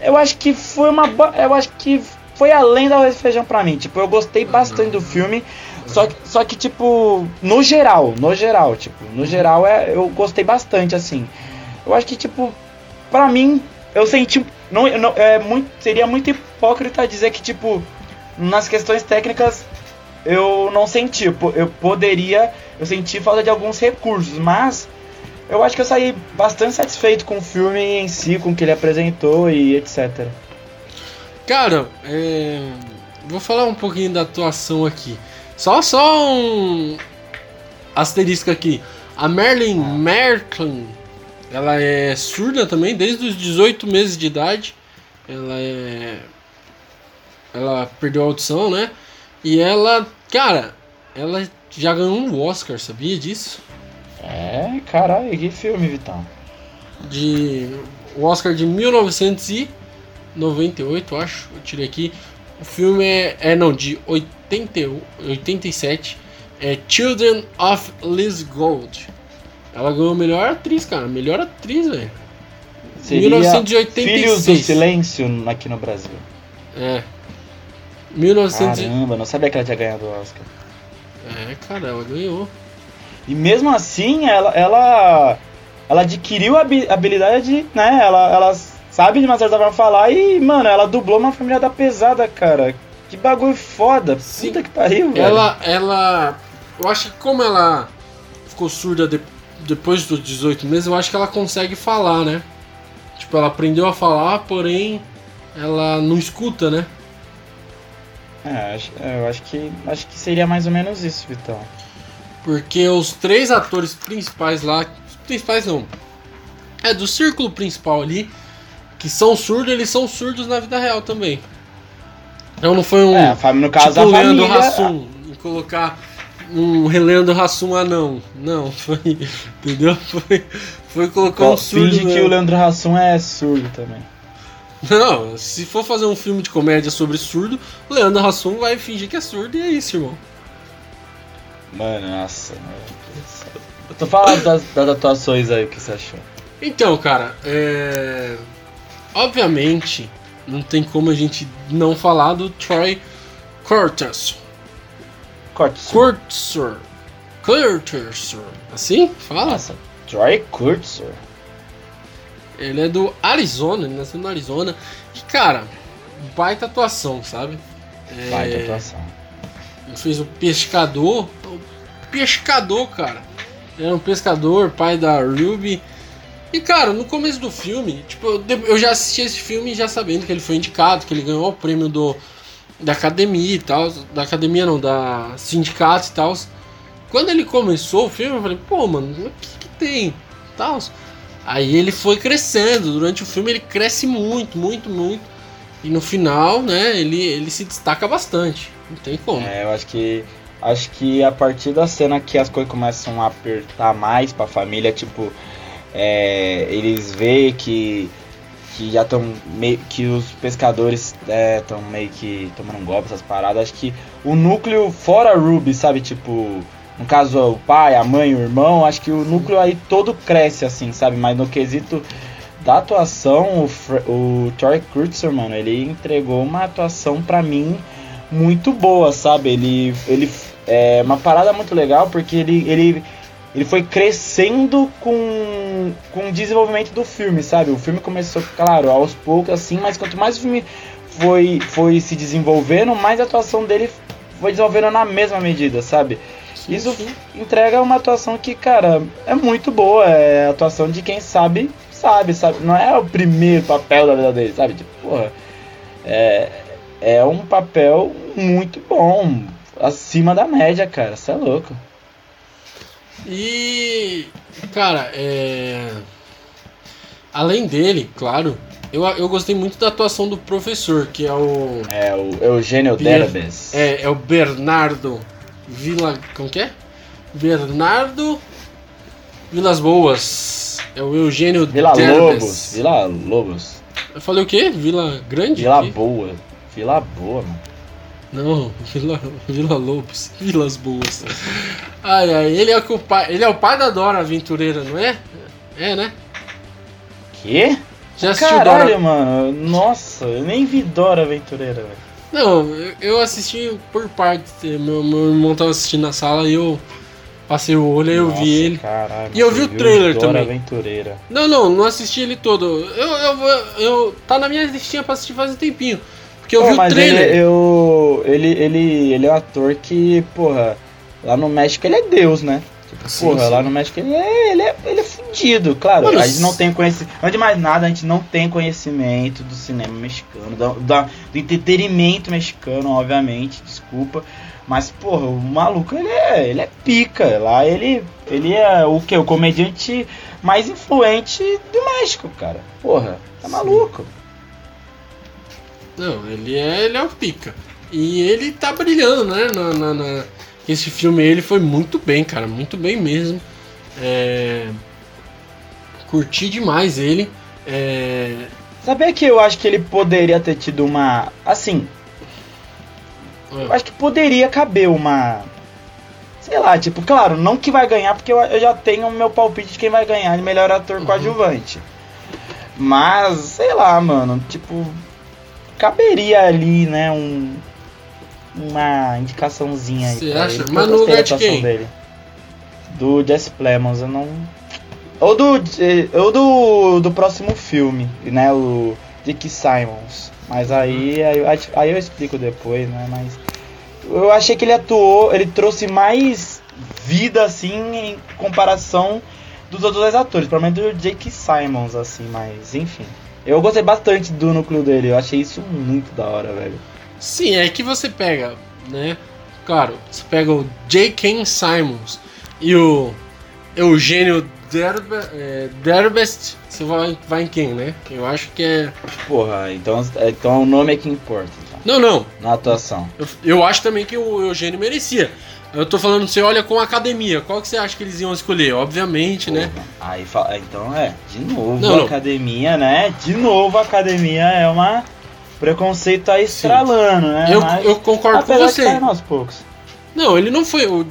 Eu acho que foi uma. Eu acho que foi além do arroz e feijão pra mim. Tipo, eu gostei bastante do filme. Só que, só que, tipo, no geral, no geral, tipo, no geral é, eu gostei bastante, assim. Eu acho que, tipo, pra mim, eu senti. Não, não, é muito, seria muito hipócrita dizer que, tipo, nas questões técnicas eu não senti. Eu poderia. Eu senti falta de alguns recursos, mas eu acho que eu saí bastante satisfeito com o filme em si, com o que ele apresentou e etc. Cara, é... vou falar um pouquinho da atuação aqui. Só, só um asterisco aqui. A Merlin Merklin, ela é surda também, desde os 18 meses de idade. Ela é. Ela perdeu a audição, né? E ela, cara, ela já ganhou um Oscar, sabia disso? É, caralho, que filme, Vitão. De. O Oscar de 1998, acho. Eu tirei aqui. O filme é, é não, de 80, 87. É Children of Liz Gold. Ela ganhou melhor atriz, cara. Melhor atriz, velho. 1986. Filhos do Silêncio aqui no Brasil. É. 1900... Caramba, não sabia que ela tinha ganhado o Oscar. É, cara, ela ganhou. E mesmo assim, ela, ela, ela adquiriu a habilidade, né? Ela, ela sabe de uma certa forma falar e, mano, ela dublou uma família da pesada, cara. Que bagulho foda. Sim. Puta que pariu, velho. Ela, ela. Eu acho que como ela ficou surda de, depois dos 18 meses, eu acho que ela consegue falar, né? Tipo, ela aprendeu a falar, porém ela não escuta, né? É, acho- é, eu acho que, acho que seria mais ou menos isso, Vitão. Porque os três atores principais lá. Principais não. É do círculo principal ali. Que são surdos, eles são surdos na vida real também. Então não foi um. É, no caso tipo a o Leandro família... Hassum. Colocar um Leandro Hassum anão. Não, foi. Entendeu? Foi, foi colocar um surdo. Finge que o Leandro Hassum é surdo também. Não, se for fazer um filme de comédia sobre surdo, Leandro Hassum vai fingir que é surdo e é isso, irmão. Mano, nossa. Eu tô falando das, das atuações aí, o que você achou? Então, cara, é. Obviamente, não tem como a gente não falar do Troy Cortes. Corte. Kurtzor. Kurtzor. Assim? Fala? Nossa, Troy Kurtzor. Ele é do Arizona, ele nasceu no Arizona. E, cara, baita atuação, sabe? É, de atuação. Ele fez o pescador. O pescador, cara. Ele era um pescador, pai da Ruby. E, cara, no começo do filme, tipo, eu já assisti esse filme já sabendo que ele foi indicado, que ele ganhou o prêmio do, da academia e tal. Da academia não, da sindicato e tal. Quando ele começou o filme, eu falei, pô, mano, o que, que tem? Tal. Aí ele foi crescendo. Durante o filme ele cresce muito, muito, muito. E no final, né, ele, ele se destaca bastante. Não tem como. É, eu acho que. Acho que a partir da cena que as coisas começam a apertar mais pra família, tipo, é, eles veem que, que já estão meio que os pescadores estão meio que tomando um golpe, essas paradas. Acho que o núcleo fora Ruby, sabe, tipo, no caso o pai, a mãe, o irmão, acho que o núcleo aí todo cresce assim, sabe? Mas no quesito da atuação, o, Fre- o Troy Kurtzer, mano, ele entregou uma atuação pra mim muito boa, sabe? Ele, ele é uma parada muito legal porque ele, ele, ele foi crescendo com, com o desenvolvimento do filme, sabe? O filme começou, claro, aos poucos assim, mas quanto mais o filme foi, foi se desenvolvendo, mais a atuação dele foi desenvolvendo na mesma medida, sabe? Isso entrega uma atuação que, cara, é muito boa. É a atuação de quem sabe, sabe, sabe? Não é o primeiro papel da vida dele, sabe? Tipo, porra. É, é um papel muito bom. Acima da média, cara. Você é louco. E, cara, é... além dele, claro, eu, eu gostei muito da atuação do professor, que é o É o Eugênio Bier- Derbez. é, é o Bernardo Vila, como que é? Bernardo Vilas Boas. É o Eugênio Vila Derbez. Lobos. Vila Lobos. Eu falei o quê? Vila Grande? Vila Que? Boa. Vila Boa, mano. Não, Vila, Vila Lobos, Vilas Boas. Ai, ai, ele é, o pai, ele é o pai da Dora Aventureira, não é? É, né? Quê? Já assistiu Caralho, Dora? mano. Nossa, eu nem vi Dora Aventureira, velho. Não, eu- assisti por partes. Meu, meu irmão tava assistindo na sala e eu passei o olho e eu vi ele. Caralho, E eu vi o trailer também. Aventureira. Não, não, não assisti ele todo. Eu, eu, eu, tá na minha listinha pra assistir faz um tempinho. Porque eu Pô, vi o trailer. Ele, eu, ele, ele, ele é um ator que, porra, lá no México ele é Deus, né? Sim, porra, sim. lá no México ele é, ele é, ele é fudido, claro. Mano, a gente não tem conhecimento. Antes de mais nada, a gente não tem conhecimento do cinema mexicano, da, da- do entretenimento mexicano, obviamente, desculpa. Mas, porra, o maluco ele é, ele é pica. Lá ele, ele é o que? O comediante mais influente do México, cara. Porra, tá maluco. Não, ele é, ele é o pica. E ele tá brilhando, né? Na, na- na- Esse filme ele foi muito bem, cara. Muito bem mesmo. É... Curti demais ele. É... Sabia que eu acho que ele poderia ter tido uma. Assim, eu acho que poderia caber uma. Sei lá, tipo, claro, não que vai ganhar, porque eu, eu já tenho o meu palpite de quem vai ganhar de melhor ator Uhum. coadjuvante. Mas, sei lá, mano, tipo, caberia ali, né, um. Uma indicaçãozinha aí. Você acha? ele, Mas eu gostei da atuação? Dele. Do Jesse Plemons, eu não. Ou do. eh, Ou do, do próximo filme, né? O Dick Simons. Mas aí, aí, aí eu explico depois, né? Mas. Eu achei que ele atuou, ele trouxe mais vida, assim, em comparação dos outros dois atores. Provavelmente do Jake Simons, assim, mas enfim. Eu gostei bastante do núcleo dele, eu achei isso muito da hora, velho. Sim, é que você pega, né? Claro, você pega o J.K. Simons e o Eugênio Derbe, é, Derbest, você vai, vai em quem, né? Eu acho que é. Porra, então, então o nome é que importa. Então, Não, não. na atuação. Eu, eu acho também que o Eugênio merecia. Eu tô falando, você olha com a academia, qual que você acha que eles iam escolher? Obviamente, né? Porra, Aí fala, então é, de novo Não, a não. academia, né? De novo a academia é uma preconceito aí estralando, né? Eu, Mas, eu concordo com você. tá aos poucos. Não, ele não foi. O.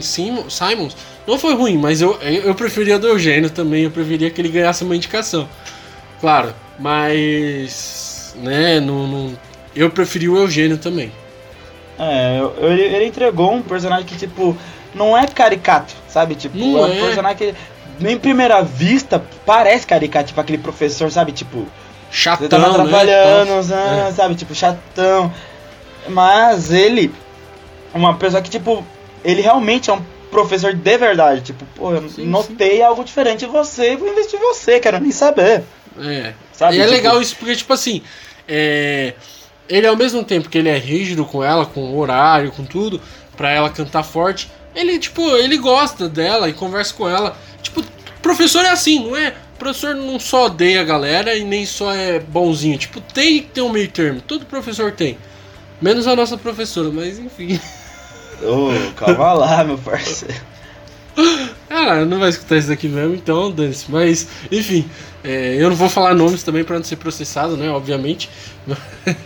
Sim- Simons não foi ruim, mas eu, eu preferia do Eugênio também. Eu preferia que ele ganhasse uma indicação. Claro, mas. Né, não, não- eu preferi o Eugênio também. É, eu- eu- ele, ele entregou um personagem que, tipo, não é caricato, sabe? Tipo, Não é um é. personagem que, em primeira vista, parece caricato, tipo aquele professor, sabe? Tipo, Chatão, né? atrapalhando, né, É. sabe? Tipo, chatão. Mas ele é uma pessoa que, tipo, ele realmente é um professor de verdade. Tipo, pô, eu Sim, notei algo diferente em você, vou investir em você, quero nem saber. É. Sabe? E é Tipo, legal isso porque, tipo assim, é, ele ao mesmo tempo que ele é rígido com ela, com o horário, com tudo, pra ela cantar forte, ele, tipo, ele gosta dela e conversa com ela. Tipo, professor é assim, não é? Professor não só odeia a galera e nem só é bonzinho. Tipo, tem que ter um meio termo. Todo professor tem. Menos a nossa professora, mas enfim. Ô, calma lá, meu parceiro. Ah, não vai escutar isso daqui mesmo, então dane-se. Mas, enfim, é, eu não vou falar nomes também pra não ser processado, né? Obviamente.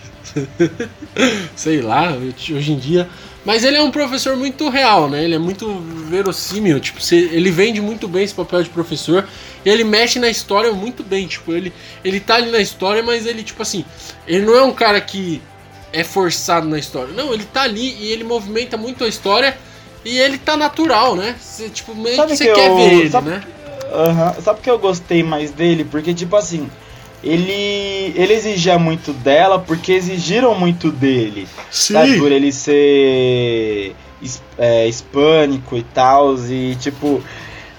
Sei lá, hoje em dia. Mas ele é um professor muito real, né? Ele é muito verossímil. Tipo, ele vende muito bem esse papel de professor. E ele mexe na história muito bem. Tipo, ele, ele tá ali na história, mas ele, tipo assim, ele não é um cara que é forçado na história. Não, ele tá ali e ele movimenta muito a história. E ele tá natural, né? Você, tipo, meio Sabe que você que quer eu- ver ele, sabe- né? Aham. Sabe por que eu gostei mais dele? Porque, tipo assim, ele, ele exigia muito dela porque exigiram muito dele. Sabe, por ele ser é, hispânico e tal, e tipo,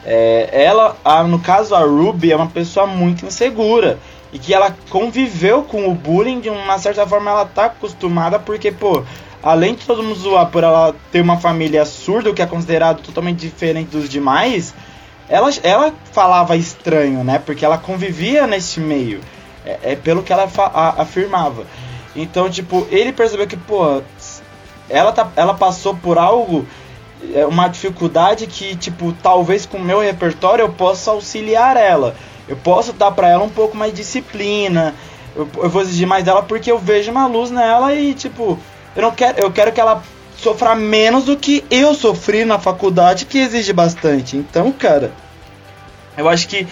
é, ela, a- no caso a Ruby, é uma pessoa muito insegura. E que ela conviveu com o bullying de uma certa forma, ela tá acostumada, porque, pô, além de todo mundo zoar por ela ter uma família surda, o que é considerado totalmente diferente dos demais, ela, ela falava estranho, né? Porque ela convivia nesse meio. É, é pelo que ela a- afirmava. Então, tipo, ele percebeu que, pô, ela, tá, ela passou por algo, é, uma dificuldade que, tipo, talvez com o meu repertório eu possa auxiliar ela. Eu posso dar pra ela um pouco mais de disciplina. Eu, eu vou exigir mais dela porque eu vejo uma luz nela e, tipo, eu não quero, eu quero que ela sofra menos do que eu sofri na faculdade, que exige bastante. Então, cara, eu acho que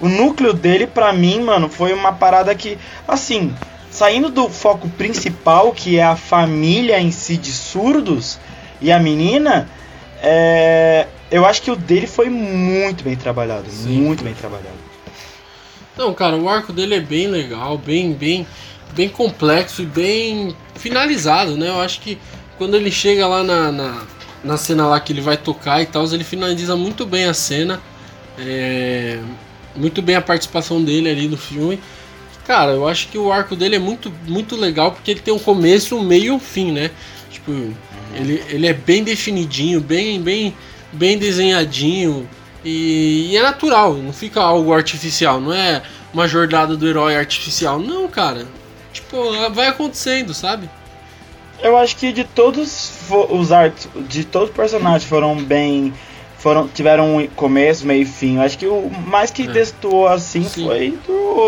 o núcleo dele, pra mim, mano, foi uma parada que, assim, saindo do foco principal, que é a família em si de surdos e a menina, é, eu acho que o dele foi muito bem trabalhado, Sim. muito bem trabalhado. Não, cara, o arco dele é bem legal, bem, bem, bem complexo e bem finalizado, né? Eu acho que quando ele chega lá na, na, na cena lá que ele vai tocar e tal, ele finaliza muito bem a cena, é, muito bem a participação dele ali no filme. Cara, eu acho que o arco dele é muito, muito legal porque ele tem um começo, um meio e um fim, né? Tipo, ele, ele é bem definidinho, bem, bem, bem desenhadinho. E, e é natural, não fica algo artificial, não é uma jornada do herói artificial. Não, cara. Tipo, vai acontecendo, sabe? Eu acho que de todos os arcos, de todos os personagens foram bem. Foram, tiveram um começo, meio e fim. Eu acho que o mais que É. destoou assim Sim. foi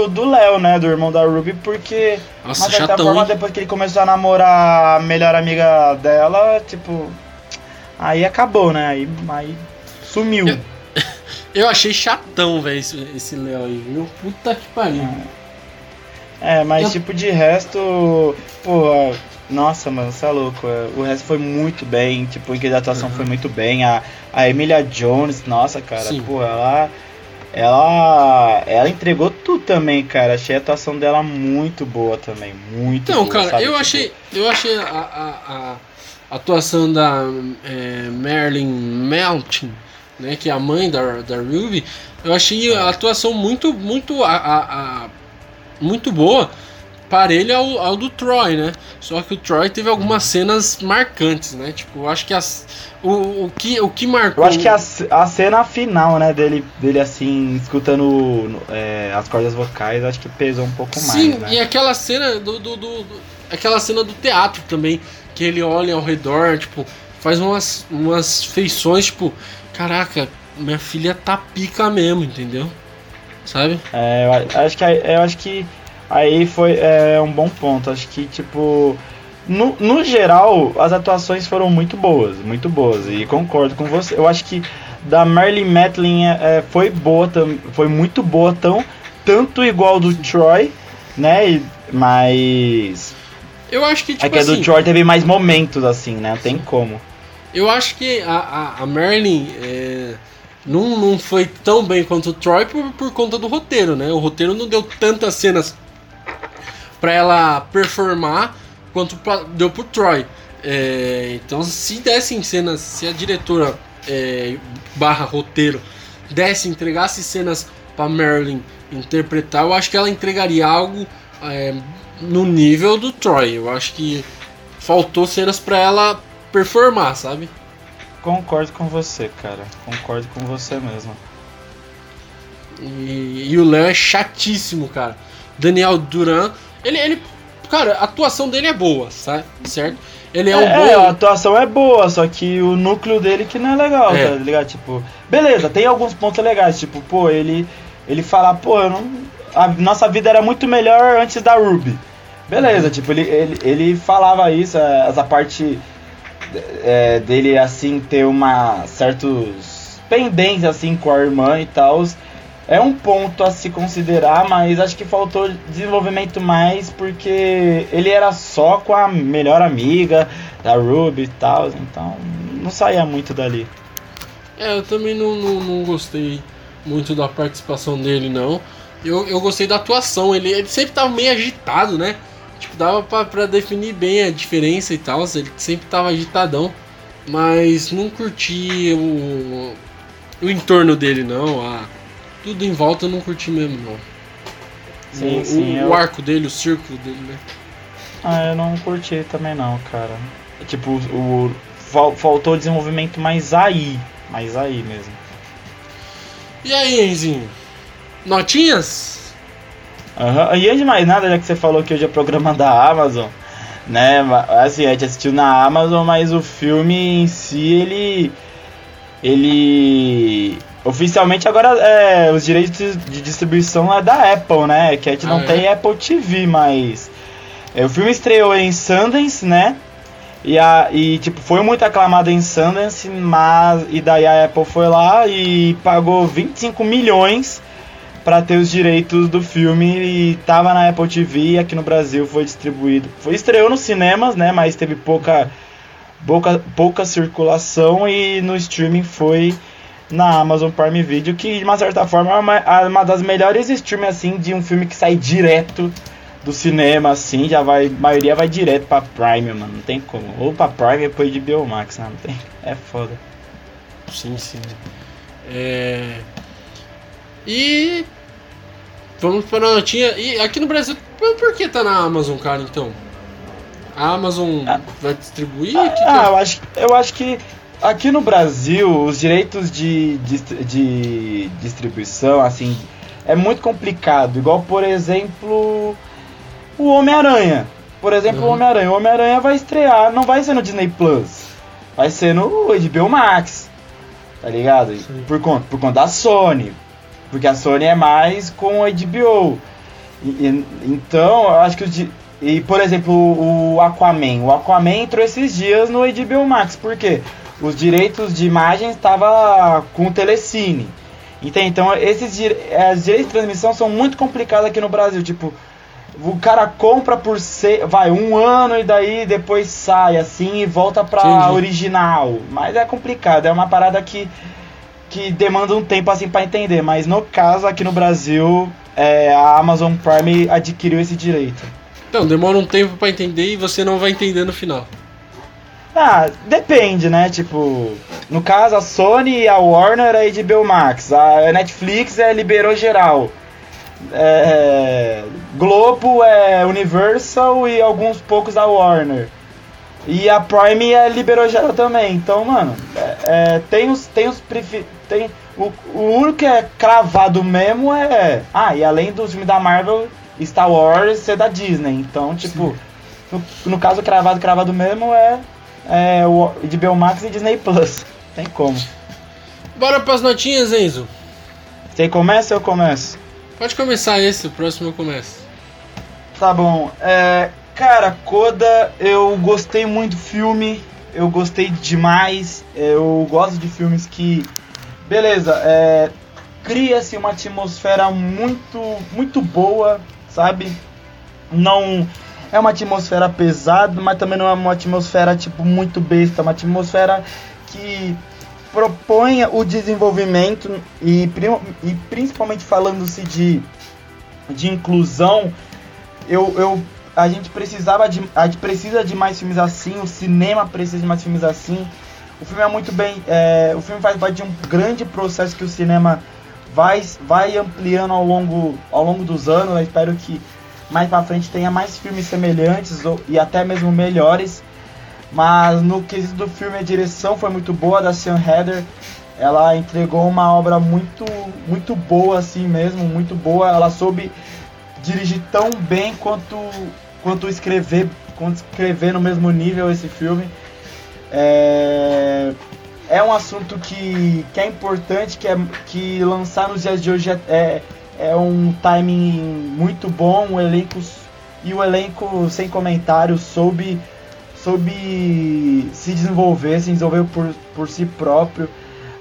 do Léo, né? Do irmão da Ruby, porque Nossa, de certa forma, depois que ele começou a namorar a melhor amiga dela, tipo. Aí acabou, né? Aí, aí sumiu. Eu- Eu achei chatão, velho, esse, esse Léo aí, viu? Puta que pariu. É, mas Eu- tipo, de resto, pô, nossa, mano, você é louco. é, O resto foi muito bem, tipo, em que a atuação Uhum. foi muito bem. A, a Emilia Jones, nossa, cara, Sim. pô, ela. Ela. Ela entregou tudo também, cara. Achei a atuação dela muito boa também. Muito Então, boa. cara, sabe? eu Tipo, achei, eu achei a, a- a atuação da é, Marilyn Melton, né, que é a mãe da, da Ruby, eu achei a atuação muito, muito a, a- a- muito boa, parelho ao, ao do Troy, né? Só que o Troy teve algumas cenas marcantes, né? Tipo, eu acho que as, o, o, que, o que marcou. Eu acho que a, a cena final, né, dele, dele assim, escutando é, as cordas vocais, acho que pesou um pouco Sim, mais. Sim, né? e aquela cena do, do, do, do, Aquela cena do teatro também, que ele olha ao redor, tipo, faz umas, umas feições, tipo, caraca, minha filha tá pica mesmo, entendeu? Sabe? É, eu acho que, eu acho que Aí foi é, um bom ponto. Acho que, tipo, no, no geral, as atuações foram muito boas, muito boas. E concordo com você. Eu acho que da Marley Matlin é, é foi boa, foi muito boa, tão, tanto igual do Troy, né? E, mas. Eu acho que, tipo é que assim, a do Troy teve mais momentos, assim, né? Tem como. Eu acho que a, a, a Merlin é, não, não foi tão bem quanto o Troy por, por conta do roteiro, né? O roteiro não deu tantas cenas para ela performar quanto pra, deu pro Troy. É, então, se dessem cenas, se a diretora é, barra roteiro desse, entregasse cenas para Marilyn interpretar, eu acho que ela entregaria algo é, no nível do Troy. Eu acho que faltou cenas para ela performar, sabe? Concordo com você, cara. Concordo com você mesmo. E, e o Léo é chatíssimo, cara. Daniel Duran ele, ele. Cara, a atuação dele é boa, sabe? Certo? Ele é, é um bom. É, a atuação é boa, só que o núcleo dele que não é legal, é. tá ligado? Tipo, beleza, tem alguns pontos legais, tipo, pô, ele. Ele fala, pô, eu não. A nossa vida era muito melhor antes da Ruby. Beleza, tipo, ele, ele, ele falava isso, é, essa parte é, dele assim ter uma certos pendências assim com a irmã e tal é um ponto a se considerar, mas acho que faltou desenvolvimento mais porque ele era só com a melhor amiga da Ruby e tal, então não saía muito dali. É, eu também não, não, não gostei muito da participação dele, não. Eu, eu gostei da atuação, ele, ele sempre tava meio agitado, né? Tipo, dava pra, pra definir bem a diferença e tal, ele sempre tava agitadão. Mas não curti o, o entorno dele, não. A, tudo em volta eu não curti mesmo, não. Sim, o, sim. O, eu... o arco dele, o círculo dele, né? Ah, eu não curti também não, cara. Tipo, o, faltou desenvolvimento mais aí. Mais aí mesmo. E aí, Enzinho? Notinhas? Uhum. E antes de mais nada, já que você falou que hoje é programa da Amazon, né? Assim, a gente assistiu na Amazon, mas o filme em si, ele. Ele Oficialmente agora é, os direitos de distribuição é da Apple, né? Que a gente ah, não é? tem Apple TV, mas. É, o filme estreou em Sundance, né? E, a, e tipo, foi muito aclamado em Sundance, mas. E daí a Apple foi lá e pagou 25 milhões para ter os direitos do filme e tava na Apple TV e aqui no Brasil foi distribuído. Foi estreou nos cinemas, né? Mas teve pouca, pouca, pouca circulação e no streaming foi na Amazon Prime Video, que de uma certa forma é uma, é uma das melhores streams assim de um filme que sai direto do cinema, assim, já vai. A maioria vai direto pra Prime, mano. Não tem como. Ou pra Prime ou pra HBO Max, né? Não tem. É foda. Sim, sim. É. E. Vamos para a notinha. E aqui no Brasil, por que tá na Amazon, cara, então? A Amazon ah, vai distribuir? Ah, que que ah, eu acho, eu acho que Aqui no Brasil, os direitos de, de, de distribuição, assim, é muito complicado. Igual, por exemplo, o Homem-Aranha. Por exemplo, uhum. o Homem-Aranha. O Homem-Aranha vai estrear, não vai ser no Disney Plus. Vai ser no HBO Max. Tá ligado? Por conta, por conta da Sony. Porque a Sony é mais com o HBO. E, e, então, eu acho que os. E, por exemplo, o Aquaman. O Aquaman entrou esses dias no HBO Max. Por quê? Os direitos de imagem estava com o Telecine. Entende? Então, esses as direitos de transmissão são muito complicados aqui no Brasil. Tipo, o cara compra por ser, vai um ano e daí depois sai assim e volta pra Entendi. original. Mas é complicado, é uma parada que que demanda um tempo assim para entender. Mas no caso aqui no Brasil, é, a Amazon Prime adquiriu esse direito. Então, demora um tempo para entender e você não vai entender no final. Ah, depende, né? Tipo, no caso a Sony e a Warner é HBO Max, a Netflix é liberou geral. é, Globo, é Universal e alguns poucos da Warner. E a Prime é, liberou geral também. Então, mano, é, é, tem os. Tem os tem, o, o único que é cravado mesmo é. Ah, e além dos filmes da Marvel, Star Wars é da Disney. Então, tipo, no, no, caso cravado, cravado mesmo é, é o HBO Max e Disney Plus. Tem como. Bora pras notinhas, Enzo. Você começa ou eu começo? Pode começar esse, o próximo eu começo. Tá bom. É, cara, Coda, eu gostei muito do filme. Eu gostei demais. Eu gosto de filmes que. Beleza, é, cria-se uma atmosfera muito, muito boa, sabe? Não é uma atmosfera pesada, mas também não é uma atmosfera tipo muito besta, é uma atmosfera que proponha o desenvolvimento e, e principalmente falando-se de, de inclusão, eu, eu, a gente precisava de, a gente precisa de mais filmes assim, o cinema precisa de mais filmes assim. O filme é muito bem, é, o filme faz parte de um grande processo que o cinema vai, vai ampliando ao longo, ao longo dos anos. Eu espero que mais para frente tenha mais filmes semelhantes ou, e até mesmo melhores. Mas no quesito do filme, a direção foi muito boa da Sean Heather. Ela entregou uma obra muito, muito boa, assim mesmo, muito boa. Ela soube dirigir tão bem quanto, quanto escrever, quanto escrever no mesmo nível esse filme. É, é um assunto que, que é importante, que, é, que lançar nos dias de hoje é, é, é um timing muito bom, um elenco e o elenco sem comentários soube soube se desenvolver, se desenvolveu por, por si próprio.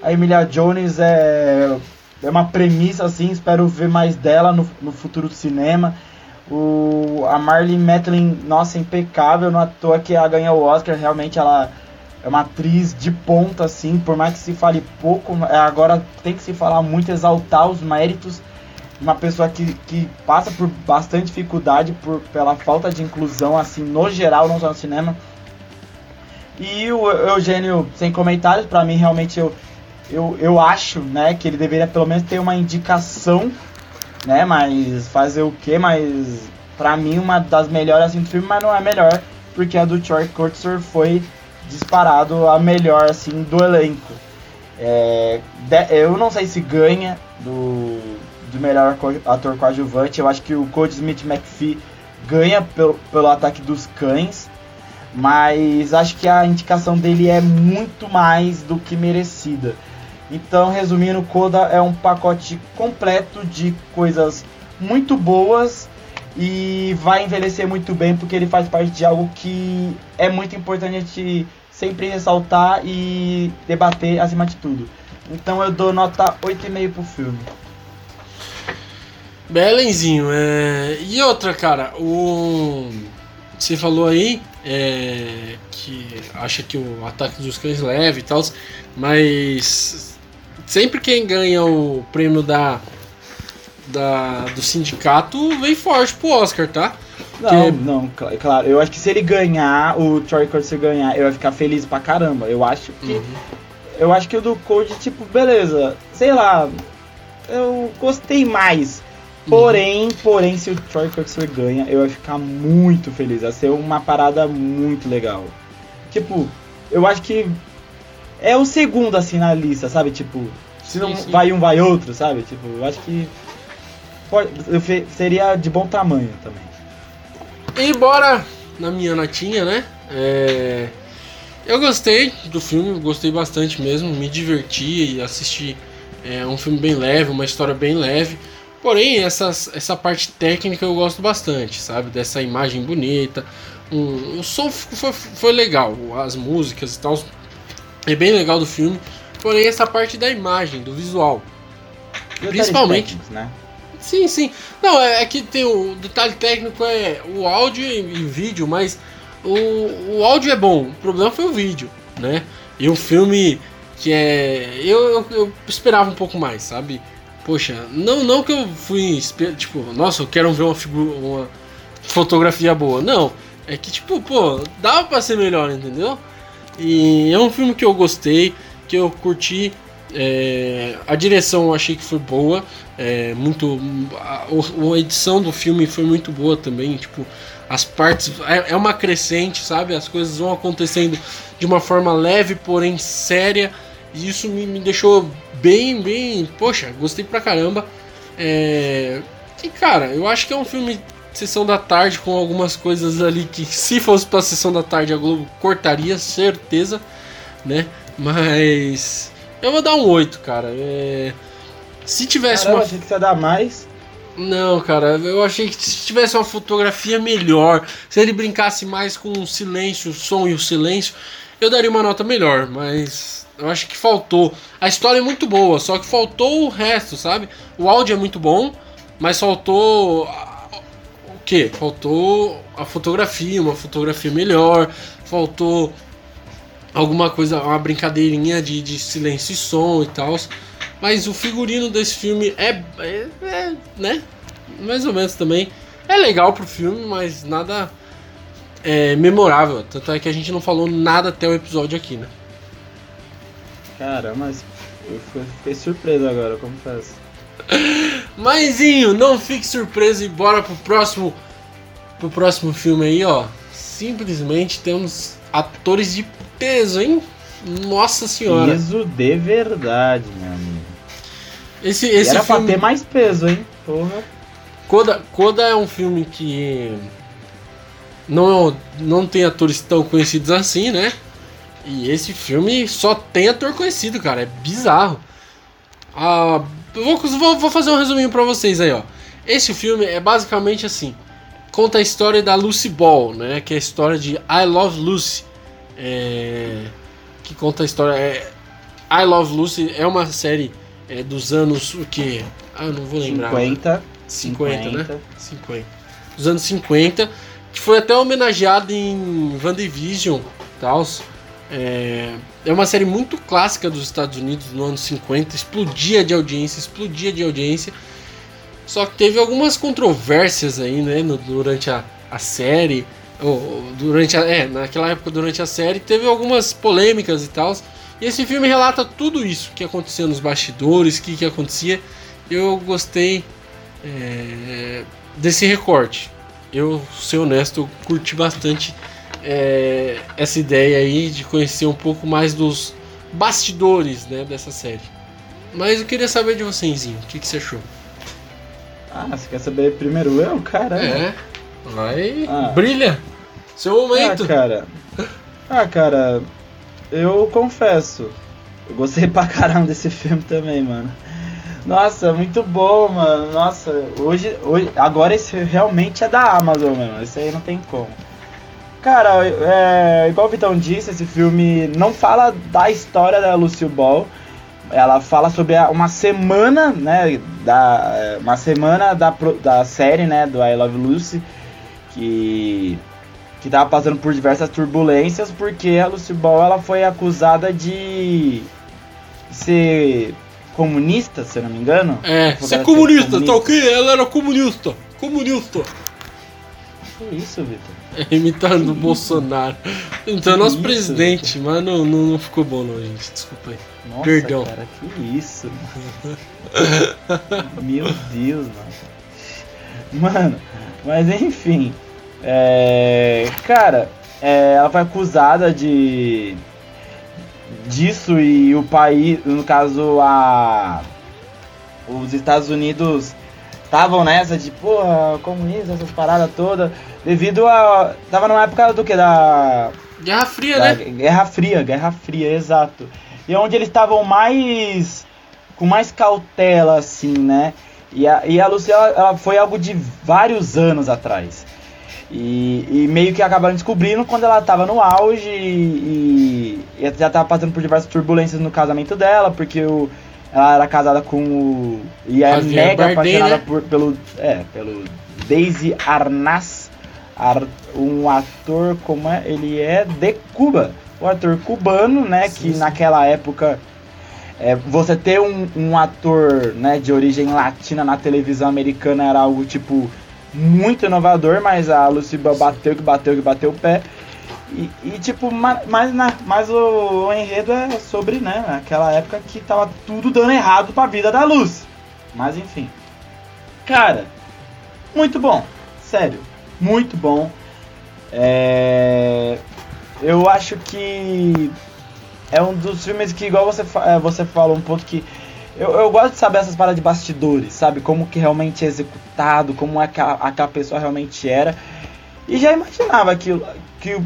A Emilia Jones é, é uma premissa, assim, espero ver mais dela no, no futuro do cinema. O, a Marlene Matlin, nossa, impecável, não à toa que ela ganhou o Oscar, realmente ela é uma atriz de ponta, assim, por mais que se fale pouco, é, agora tem que se falar muito, exaltar os méritos uma pessoa que, que passa por bastante dificuldade por, pela falta de inclusão, assim, no geral, não só no cinema. E o Eugênio, sem comentários, para mim realmente eu, eu, eu acho, né, que ele deveria pelo menos ter uma indicação, né, mas fazer o quê? Mas para mim uma das melhores assim do filme, mas não é melhor, porque a do Troy Kurtzer foi disparado a melhor assim do elenco. É, eu não sei se ganha do, do melhor ator coadjuvante, eu acho que o Cody Smith McPhee ganha pelo, pelo ataque dos cães. Mas acho que a indicação dele é muito mais do que merecida. Então, resumindo, Coda é um pacote completo de coisas muito boas e vai envelhecer muito bem porque ele faz parte de algo que é muito importante a gente sempre ressaltar e debater acima de tudo. Então eu dou nota 8,5 pro filme. Belenzinho, é... e outra, cara, o você falou aí é, que acha que o ataque dos cães leve e tal, mas sempre quem ganha o prêmio da, da do sindicato vem forte pro Oscar, tá? Não, que... não, claro. Eu acho que se ele ganhar, o Troy Curtis ganhar, eu vai ficar feliz pra caramba. Eu acho que. Uhum. Eu acho que o do Code, tipo, beleza. Sei lá. Eu gostei mais. Porém, porém, se o Troy Kurtzler ganha, eu ia ficar muito feliz. Ia ser uma parada muito legal. Tipo, eu acho que é o segundo assim na lista, sabe? Tipo, se não sim, sim. vai um, vai outro, sabe? Tipo, eu acho que pode, seria de bom tamanho também. E bora na minha notinha, né? É... Eu gostei do filme, gostei bastante mesmo, me diverti e assisti. É um filme bem leve, uma história bem leve. Porém, essas, essa parte técnica eu gosto bastante, sabe? Dessa imagem bonita. Um, o som foi, foi legal, as músicas e tal. É bem legal do filme. Porém, essa parte da imagem, do visual. E Principalmente. né? Sim, sim. Não, é, é, que tem o detalhe técnico é o áudio e, e vídeo, mas o, o áudio é bom. O problema foi o vídeo, né? E um filme que é. Eu, eu, eu esperava um pouco mais, sabe? Poxa, não, não que eu fui, tipo, nossa, eu quero ver uma figura, uma fotografia boa. Não, é que tipo, pô, dava para ser melhor, entendeu? E é um filme que eu gostei, que eu curti. É, a direção eu achei que foi boa, é, muito a, a, edição do filme foi muito boa também, tipo as partes é, é uma crescente, sabe? As coisas vão acontecendo de uma forma leve, porém séria, e isso me, me deixou bem, bem, poxa, gostei pra caramba. É, e cara, eu acho que é um filme sessão da tarde com algumas coisas ali que se fosse pra sessão da tarde a Globo cortaria, certeza, né? Mas eu vou dar um 8, cara. É... Se tivesse Caramba, uma. achei que você ia dar mais. Não, cara, eu achei que se tivesse uma fotografia melhor, se ele brincasse mais com o silêncio, o som e o silêncio, eu daria uma nota melhor, mas eu acho que faltou. A história é muito boa, só que faltou o resto, sabe? O áudio é muito bom, mas faltou o quê? Faltou a fotografia, uma fotografia melhor, faltou alguma coisa, uma brincadeirinha de, de silêncio e som e tal. Mas o figurino desse filme é, é, é, né? Mais ou menos também. É legal pro filme, mas nada é, memorável. Tanto é que a gente não falou nada até o episódio aqui, né? Caramba, mas eu fiquei surpreso agora, confesso. Maisinho, não fique surpreso e bora pro próximo pro próximo filme aí, ó. Simplesmente temos atores de peso, hein? Nossa senhora. Peso de verdade, meu amigo. Esse, esse era filme... pra ter mais peso, hein? Porra. Coda, Coda é um filme que não, não tem atores tão conhecidos assim, né? E esse filme só tem ator conhecido, cara. É bizarro. Ah, vou, vou, vou fazer um resuminho pra vocês aí, ó. Esse filme é basicamente assim. Conta a história da Lucy Ball, né? Que é a história de I Love Lucy. É, que conta a história. É, I Love Lucy é uma série é, dos anos o que? Ah, não vou lembrar. 50. 50, 50, né? 50. Dos anos 50, que foi até homenageado em WandaVision e tal. É, é uma série muito clássica dos Estados Unidos no ano 50, explodia de audiência, explodia de audiência. Só que teve algumas controvérsias aí, né, no, durante a, a série, ou durante a, é, naquela época durante a série, teve algumas polêmicas e tal. E esse filme relata tudo isso que acontecia nos bastidores, o que, que acontecia. Eu gostei é, desse recorte. Eu, ser honesto, eu curti bastante é, essa ideia aí de conhecer um pouco mais dos bastidores né, dessa série. Mas eu queria saber de você, Enzinho, o que, que você achou? Ah, você quer saber primeiro eu, cara? É. Vai. Ah. Brilha! Seu momento! Ah, cara. Ah, cara, eu confesso. Eu gostei pra caramba desse filme também, mano. Nossa, muito bom, mano. Nossa, hoje, hoje agora esse realmente é da Amazon, mano. Esse aí não tem como. Cara, é, igual o Vitão disse, esse filme não fala da história da Lucille Ball, ela fala sobre uma semana, né, da, uma semana da, da série, né, do I Love Lucy, que que tava passando por diversas turbulências porque a Lucy Ball ela foi acusada de ser comunista, se eu não me engano. É, ser comunista, comunista, tá ok? Ela era comunista, comunista. Que isso, Vitor? É, imitando o Bolsonaro. Então, é nosso isso, presidente, Victor? mas não, não, não, ficou bom não, gente. Desculpa aí. Nossa, Perdão. cara, que isso, Meu Deus, mano. Mano, mas enfim. É, cara, é, ela foi acusada de disso e o país, no caso a os Estados Unidos estavam nessa de porra, comunista, essas paradas todas, devido a tava numa época do que da Guerra Fria, da, né? Guerra Fria, Guerra Fria, exato. E onde eles estavam mais com mais cautela assim, né? E a, e a Lucia ela, ela foi algo de vários anos atrás. E, e, meio que acabaram descobrindo quando ela estava no auge e, e, já estava passando por diversas turbulências no casamento dela, porque o, ela era casada com o. e é mega Bardem, apaixonada né? por, pelo. É, pelo Daisy Arnaz, ar, um ator como é, ele é de Cuba. Um ator cubano, né? Sim, que sim. naquela época. É, você ter um, um ator né, de origem latina na televisão americana era algo tipo muito inovador, mas a Lucy bateu que bateu que bateu o pé. E, e tipo, mas, mas o, o, enredo é sobre, né, aquela época que tava tudo dando errado pra vida da luz. Mas enfim. Cara, muito bom. Sério, muito bom. É... Eu acho que é um dos filmes que, igual você, é, você falou, um ponto que. Eu, eu gosto de saber essas paradas de bastidores, sabe? Como que realmente é executado, como é que a, aquela pessoa realmente era. E já imaginava que, que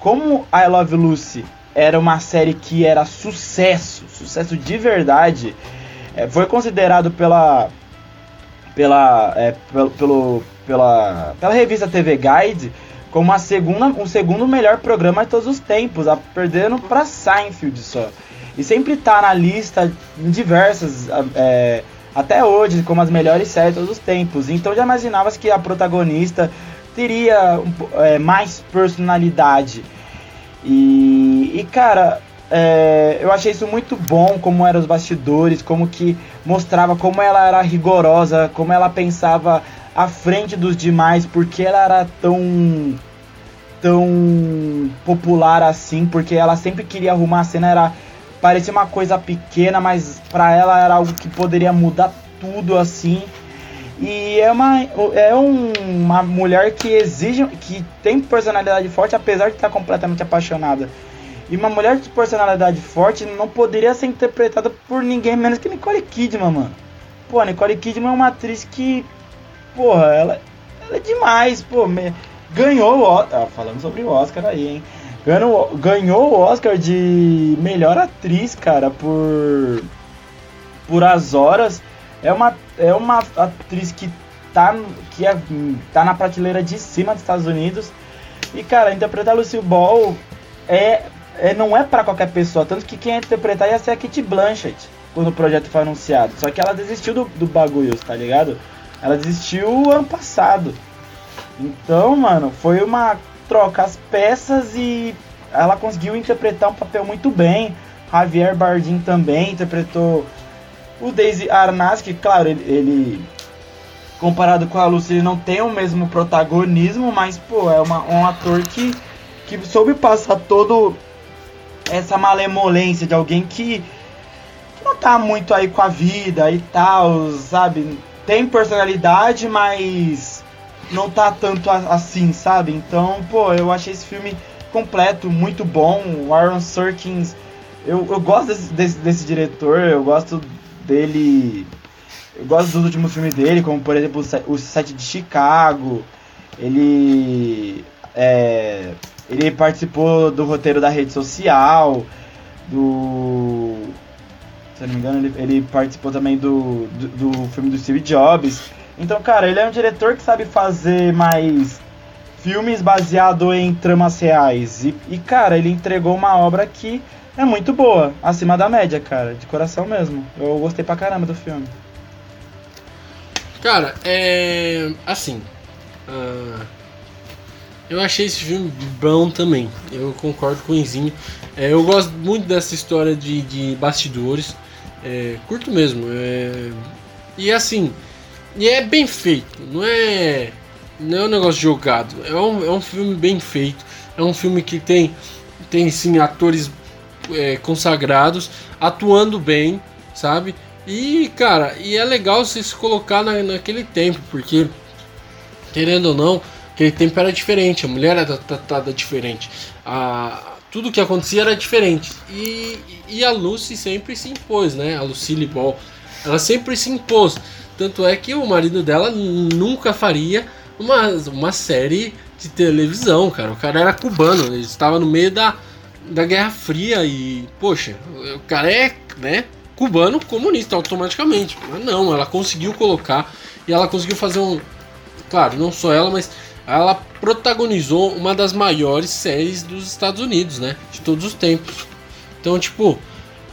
como I Love Lucy era uma série que era sucesso, sucesso de verdade, é, foi considerado pela pela é, pelo, pela pela revista TV Guide como a segunda, o segundo melhor programa de todos os tempos, a perdendo para Seinfeld só. E sempre tá na lista em diversas é, até hoje como as melhores séries de todos os tempos. Então já imaginavas que a protagonista teria é, mais personalidade. E, e cara, é, eu achei isso muito bom, como eram os bastidores, como que mostrava como ela era rigorosa, como ela pensava à frente dos demais, porque ela era tão tão popular assim, porque ela sempre queria arrumar a cena, era parecia uma coisa pequena, mas para ela era algo que poderia mudar tudo assim. E é uma, é um, uma mulher que exige, que tem personalidade forte, apesar de estar completamente apaixonada. E uma mulher de personalidade forte não poderia ser interpretada por ninguém menos que Nicole Kidman, mano. Pô, Nicole Kidman é uma atriz que, porra, ela, ela é demais, pô. Me, ganhou o Oscar, ah, falando sobre o Oscar aí, hein. Ganhou, ganhou o Oscar de melhor atriz, cara, por por as horas é uma, é uma atriz que tá, que é, tá na prateleira de cima dos Estados Unidos. E, cara, interpretar Lucille Ball é, é, não é para qualquer pessoa. Tanto que quem ia interpretar ia ser a Kit Blanchett quando o projeto foi anunciado. Só que ela desistiu do, do bagulho, tá ligado? Ela desistiu ano passado. Então, mano, foi uma troca as peças e ela conseguiu interpretar um papel muito bem. Javier Bardem também interpretou o Daisy Arnaz, claro, ele, ele, comparado com a Lucy, ele não tem o mesmo protagonismo, mas pô, é uma, um ator que, que soube passar todo essa malemolência de alguém que, que não tá muito aí com a vida e tal, sabe? Tem personalidade, mas não tá tanto assim, sabe? Então, pô, eu achei esse filme completo, muito bom. O Aaron Sorkins, eu, eu gosto desse, desse, desse diretor, eu gosto dele. Eu gosto dos últimos filmes dele, como por exemplo o Sete de Chicago. Ele. É, ele participou do roteiro da rede social. Do. Se eu não me engano, ele, ele participou também do, do, do filme do Steve Jobs. Então, cara, ele é um diretor que sabe fazer mais filmes baseado em tramas reais. E, e, cara, ele entregou uma obra que é muito boa, acima da média, cara, de coração mesmo. Eu gostei pra caramba do filme. Cara, é. Assim. Uh, eu achei esse filme bom também. Eu concordo com o Enzinho. É, eu gosto muito dessa história de, de bastidores. É, curto mesmo. É, e assim. E é bem feito. Não é. Não é um negócio jogado. É um, é um filme bem feito. É um filme que tem. Tem sim atores é, consagrados, atuando bem, sabe? E, cara, e é legal você se colocar na, naquele tempo, porque, querendo ou não, aquele tempo era diferente, a mulher era tratada diferente, a, tudo que acontecia era diferente. E, e a Lucy sempre se impôs, né? A Lucille Ball, ela sempre se impôs. Tanto é que o marido dela nunca faria uma, uma série de televisão, cara. O cara era cubano, ele estava no meio da, da Guerra Fria e, poxa, o cara é, né, cubano comunista automaticamente. Mas não, ela conseguiu colocar e ela conseguiu fazer um. Claro, não só ela, mas ela protagonizou uma das maiores séries dos Estados Unidos, né? De todos os tempos. Então, tipo,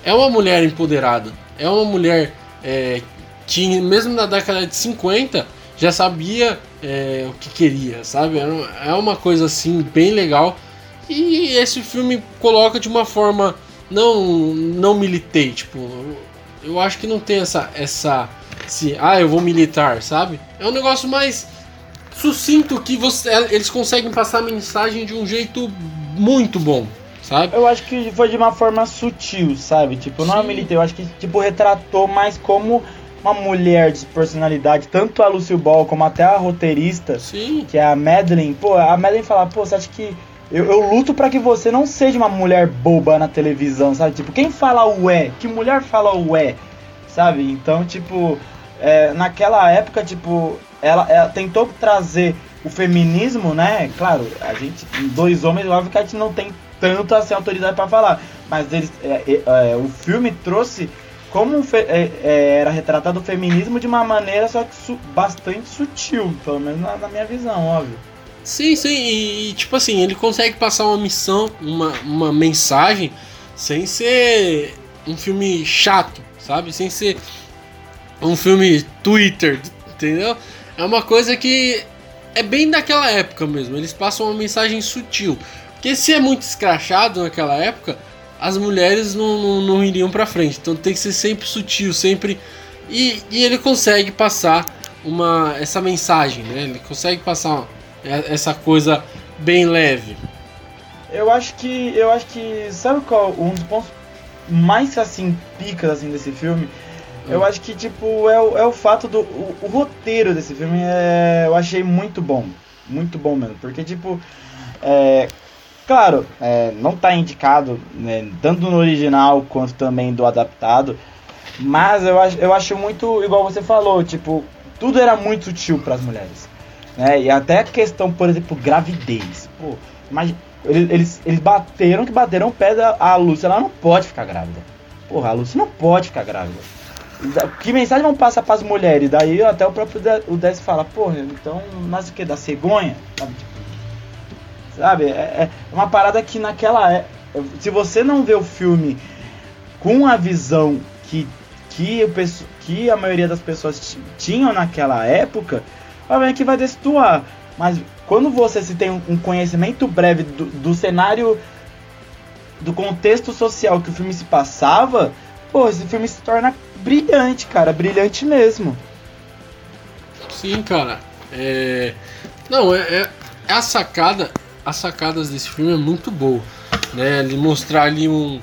é uma mulher empoderada. É uma mulher é, que, mesmo na década de 50, já sabia é, o que queria, sabe? É uma coisa assim, bem legal e esse filme coloca de uma forma não não militei, tipo, eu acho que não tem essa essa se ah, eu vou militar, sabe? É um negócio mais sucinto que você, eles conseguem passar a mensagem de um jeito muito bom, sabe? Eu acho que foi de uma forma sutil, sabe? Tipo, não é militei, eu acho que tipo retratou mais como uma mulher de personalidade, tanto a Lucy Ball como até a roteirista, Sim. que é a Madeline. Pô, a Madeline fala, pô, você acha que eu, eu luto para que você não seja uma mulher boba na televisão, sabe? Tipo, quem fala ué? Que mulher fala ué? Sabe? Então, tipo, é, naquela época, tipo, ela, ela tentou trazer o feminismo, né? Claro, a gente, dois homens, óbvio que a gente não tem tanto assim autoridade para falar, mas eles, é, é, é, o filme trouxe como é, é, era retratado o feminismo de uma maneira só que su bastante sutil, pelo menos na, na, minha visão, óbvio. Sim, sim, e, tipo assim, ele consegue passar uma missão, uma, uma mensagem, sem ser um filme chato, sabe? Sem ser um filme Twitter, entendeu? É uma coisa que é bem daquela época mesmo. Eles passam uma mensagem sutil. Porque se é muito escrachado naquela época, as mulheres não, não, não iriam pra frente. Então tem que ser sempre sutil, sempre. E, e ele consegue passar uma essa mensagem, né? Ele consegue passar essa coisa bem leve. Eu acho que. Eu acho que. Sabe qual um dos pontos mais assim, picas assim, desse filme? Eu acho que, tipo, é o, é o fato do. O, o, roteiro desse filme é, eu achei muito bom. Muito bom mesmo. Porque, tipo. É, claro, é, não está indicado, né, tanto no original quanto também do adaptado. Mas eu acho, eu acho muito, igual você falou, tipo, tudo era muito sutil para as mulheres. Né? E até a questão, por exemplo, gravidez. Pô, mas eles, eles, bateram que bateram o pé da a Lúcia, ela não pode ficar grávida. Porra, a Lúcia não pode ficar grávida. Que mensagem vão passar para as mulheres? Daí até o próprio o Dez fala, porra, então nasce o que? Da cegonha? Sabe? Sabe? É, é, uma parada que naquela. É, se você não vê o filme com a visão que, que, o, que a maioria das pessoas tinham naquela época, obviamente que vai destoar. Mas quando você se tem um conhecimento breve do, do cenário, do contexto social que o filme se passava, pô, esse filme se torna brilhante, cara, brilhante mesmo. Sim, cara. É... Não, é, é, é a sacada, as sacadas desse filme é muito boa, né? Ele mostrar ali um,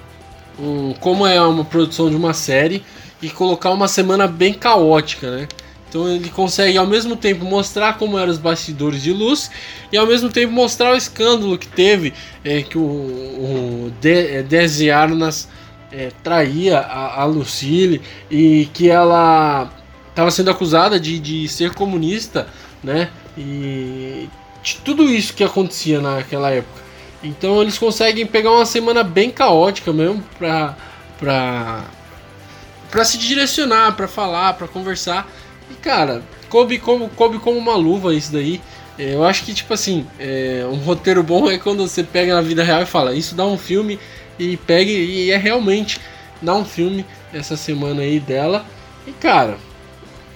um como é uma produção de uma série e colocar uma semana bem caótica, né? Então ele consegue ao mesmo tempo mostrar como eram os bastidores de luz e ao mesmo tempo mostrar o escândalo que teve é, que o, o de, é, Desi Arnas é, traía a, a Lucille e que ela estava sendo acusada de, de ser comunista, né? E de tudo isso que acontecia naquela época. Então eles conseguem pegar uma semana bem caótica mesmo pra, pra, pra se direcionar, pra falar, pra conversar. E cara, coube como, coube como uma luva isso daí. É, eu acho que, tipo assim, é, um roteiro bom é quando você pega na vida real e fala, isso dá um filme e pegue e é realmente dar um filme essa semana aí dela. E cara,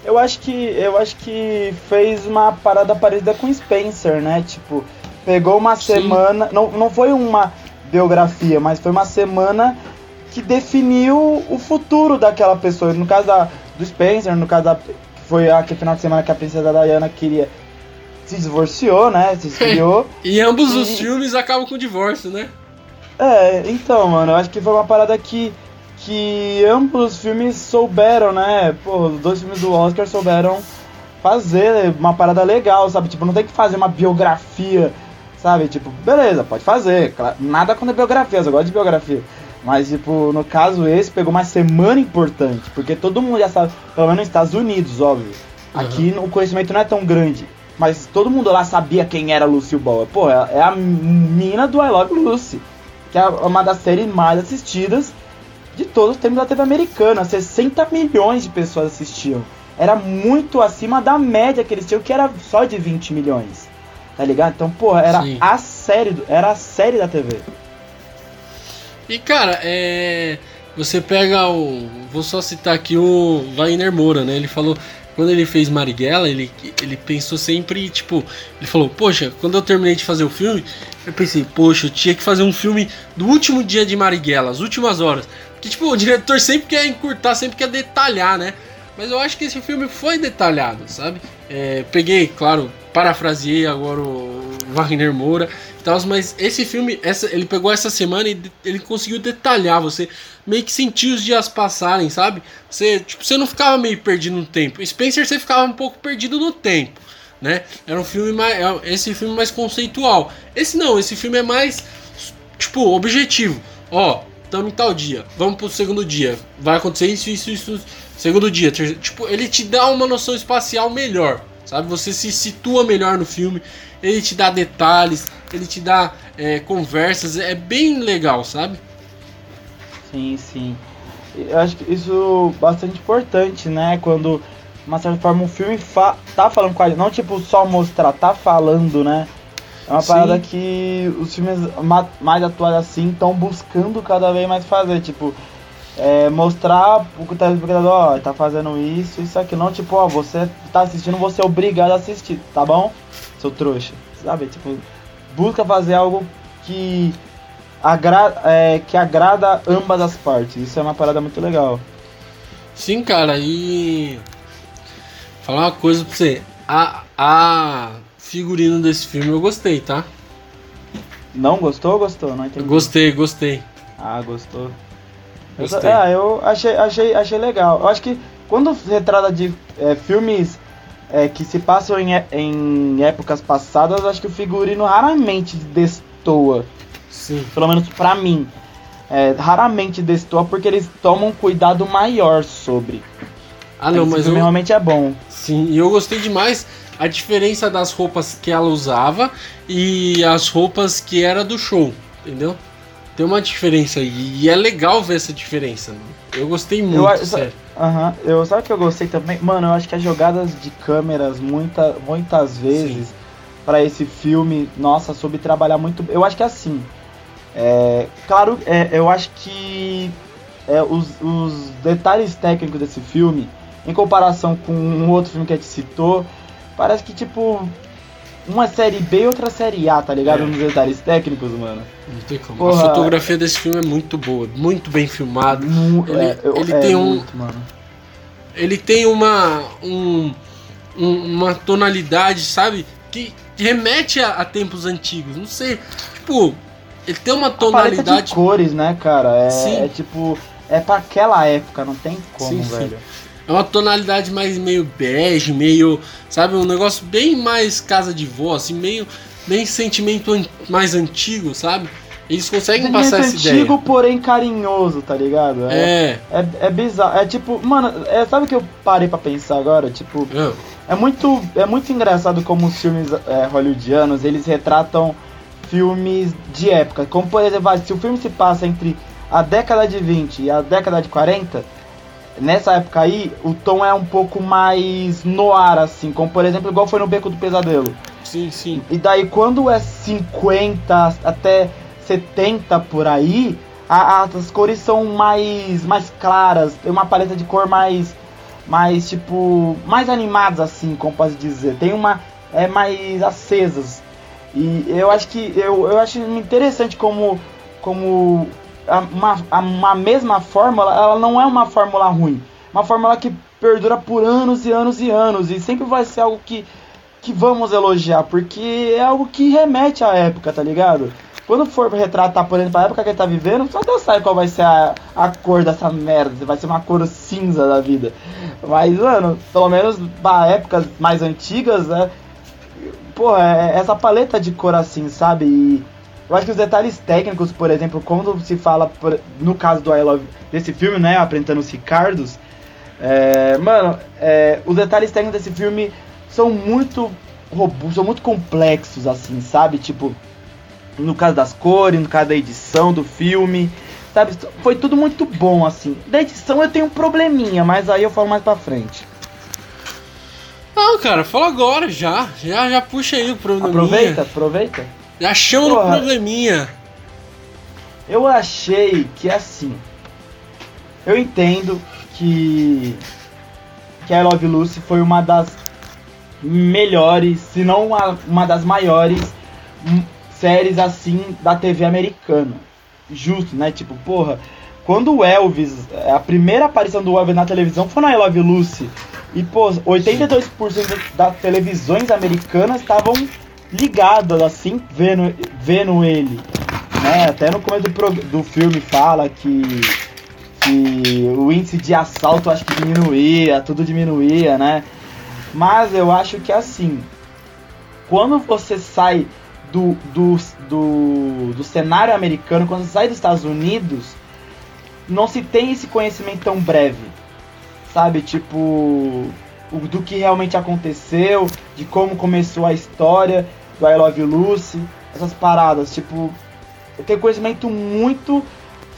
eu acho que eu acho que fez uma parada parecida com Spencer, né? Tipo, pegou uma Sim. semana, não, não foi uma biografia, mas foi uma semana que definiu o futuro daquela pessoa. No caso da, do Spencer, no caso da foi aquele final de semana que a princesa Diana queria se divorciou, né? Se esfriou. e ambos e... os filmes acabam com o divórcio, né? É, então, mano, eu acho que foi uma parada que que ambos os filmes souberam, né? Pô, os dois filmes do Oscar souberam fazer uma parada legal, sabe? Tipo, não tem que fazer uma biografia, sabe? Tipo, beleza, pode fazer. Nada quando é biografia, eu gosto de biografia. Mas, tipo, no caso esse, pegou uma semana importante, porque todo mundo já sabe, pelo menos nos Estados Unidos, óbvio. Uhum. Aqui o conhecimento não é tão grande. Mas todo mundo lá sabia quem era Lucy Ball. Pô, é a mina do I Love Lucy, que é uma das séries mais assistidas de todos os tempos da TV americana. 60 milhões de pessoas assistiam. Era muito acima da média que eles tinham, que era só de 20 milhões. Tá ligado? Então, porra, era Sim. a série, do, era a série da TV. E cara, é. Você pega o. Vou só citar aqui o Wagner Moura, né? Ele falou. Quando ele fez Marighella, ele, ele pensou sempre, tipo, ele falou, poxa, quando eu terminei de fazer o filme, eu pensei, poxa, eu tinha que fazer um filme do último dia de Marighella, as últimas horas. Que tipo, o diretor sempre quer encurtar, sempre quer detalhar, né? Mas eu acho que esse filme foi detalhado, sabe? É, peguei, claro, parafraseei agora o Wagner Moura e tal, mas esse filme, essa, ele pegou essa semana e ele conseguiu detalhar, você meio que sentir os dias passarem, sabe? Você, tipo, você não ficava meio perdido no tempo. Spencer você ficava um pouco perdido no tempo, né? Era um filme mais, é, esse filme mais conceitual. Esse não, esse filme é mais tipo objetivo. Ó, estamos em tal dia, vamos pro segundo dia, vai acontecer isso, isso, isso, segundo dia, terceiro, tipo, ele te dá uma noção espacial melhor, sabe? Você se situa melhor no filme, ele te dá detalhes, ele te dá é, conversas, é bem legal, sabe? Sim, sim. Eu acho que isso é bastante importante, né? Quando, de uma certa forma, um filme fa tá falando com a gente, não tipo só mostrar, tá falando, né? É uma Sim. parada que os filmes mais atuais assim estão buscando cada vez mais fazer, tipo, é, mostrar o telespectador, ó, tá fazendo isso, isso aqui, não tipo, ó, você tá assistindo, você é obrigado a assistir, tá bom? Seu trouxa, sabe? Tipo, busca fazer algo que agra é, que agrada ambas as partes. Isso é uma parada muito legal. Sim, cara, e falar uma coisa pra você. A, a figurino desse filme eu gostei, tá? Não gostou ou gostou? Não entendi. Gostei, gostei. Ah, gostou. Gostei. Eu, é, eu achei, achei, achei legal. Eu acho que quando se retrata de é, filmes é, que se passam em, em épocas passadas, acho que o figurino raramente destoa. Sim. Pelo menos pra mim. É, raramente destoa porque eles tomam um cuidado maior sobre. Ah, não, Esse mas. Filme eu... realmente é bom. Sim, e eu gostei demais a diferença das roupas que ela usava e as roupas que era do show, entendeu? Tem uma diferença e é legal ver essa diferença. Né? Eu gostei muito, eu, sério. Aham, eu sabe que eu gostei também? Mano, eu acho que as jogadas de câmeras muita, muitas vezes para esse filme, nossa, soube trabalhar muito. Eu acho que é assim. É, claro, é, eu acho que é, os, os detalhes técnicos desse filme, em comparação com um outro filme que a gente citou, Parece que, tipo, uma série B e outra série A, tá ligado? É. Nos detalhes técnicos, mano. Não tem como. Porra, a fotografia desse filme é muito boa, muito bem filmado. ele, é, ele é, tem um. Muito, ele tem uma. Um, um, uma tonalidade, sabe? Que remete a, a, tempos antigos. Não sei. Tipo, ele tem uma tonalidade. de cores, né, cara? É, Sim. é tipo. É pra aquela época, não tem como, sim, velho. Sim. É uma tonalidade mais meio bege, meio, sabe, um negócio bem mais casa de vó, assim, meio, bem sentimento an mais antigo, sabe? Eles conseguem passar essa antigo, ideia. Antigo, porém carinhoso, tá ligado? É. É, é, é bizarro. É tipo, mano, é, sabe o que eu parei pra pensar agora? Tipo, é, é muito, é muito engraçado como os filmes é, hollywoodianos, eles retratam filmes de época. Como, por exemplo, se o filme se passa entre a década de 20 e a década de 40 nessa época aí, o tom é um pouco mais no ar, assim, como por exemplo, igual foi no Beco do Pesadelo. Sim, sim. E daí quando é 50 até 70 por aí, a, as cores são mais, mais claras, tem uma paleta de cor mais, mais tipo, mais animadas assim, como posso dizer. Tem uma, é mais acesas. E eu acho que, eu, eu acho interessante como, como uma, uma mesma fórmula, ela não é uma fórmula ruim. Uma fórmula que perdura por anos e anos e anos. E sempre vai ser algo que, que vamos elogiar, porque é algo que remete à época, tá ligado? Quando for retratar, por exemplo, a época que ele tá vivendo, só Deus sabe qual vai ser a, a cor dessa merda. Vai ser uma cor cinza da vida. Mas, mano, pelo menos para épocas mais antigas, né? Pô, é, essa paleta de cor assim, sabe? E eu acho que os detalhes técnicos, por exemplo, quando se fala, por, no caso do I Love, desse filme, né, apresentando os Ricardos, é, mano, é, os detalhes técnicos desse filme são muito robustos, são muito complexos, assim, sabe? Tipo, no caso das cores, no caso da edição do filme, sabe? Foi tudo muito bom, assim. Da edição eu tenho um probleminha, mas aí eu falo mais pra frente. Não, cara, fala agora já. Já, já puxa aí o probleminha. Aproveita, aproveita. Já chama no probleminha. Eu achei que assim. Eu entendo que. Que I Love Lucy foi uma das melhores, se não uma, uma das maiores séries assim da TV americana. Justo, né? Tipo, porra, quando o Elvis, a primeira aparição do Elvis na televisão foi na I Love Lucy. E, pô, 82% das televisões americanas estavam ligadas, assim, vendo, vendo ele. Né? Até no começo do, do filme fala que, que o índice de assalto acho que diminuía, tudo diminuía, né? Mas eu acho que assim, quando você sai do, do, do, do cenário americano, quando você sai dos Estados Unidos, não se tem esse conhecimento tão breve. Sabe? Tipo, do que realmente aconteceu, de como começou a história do I Love Lucy, essas paradas. Tipo, eu tenho conhecimento muito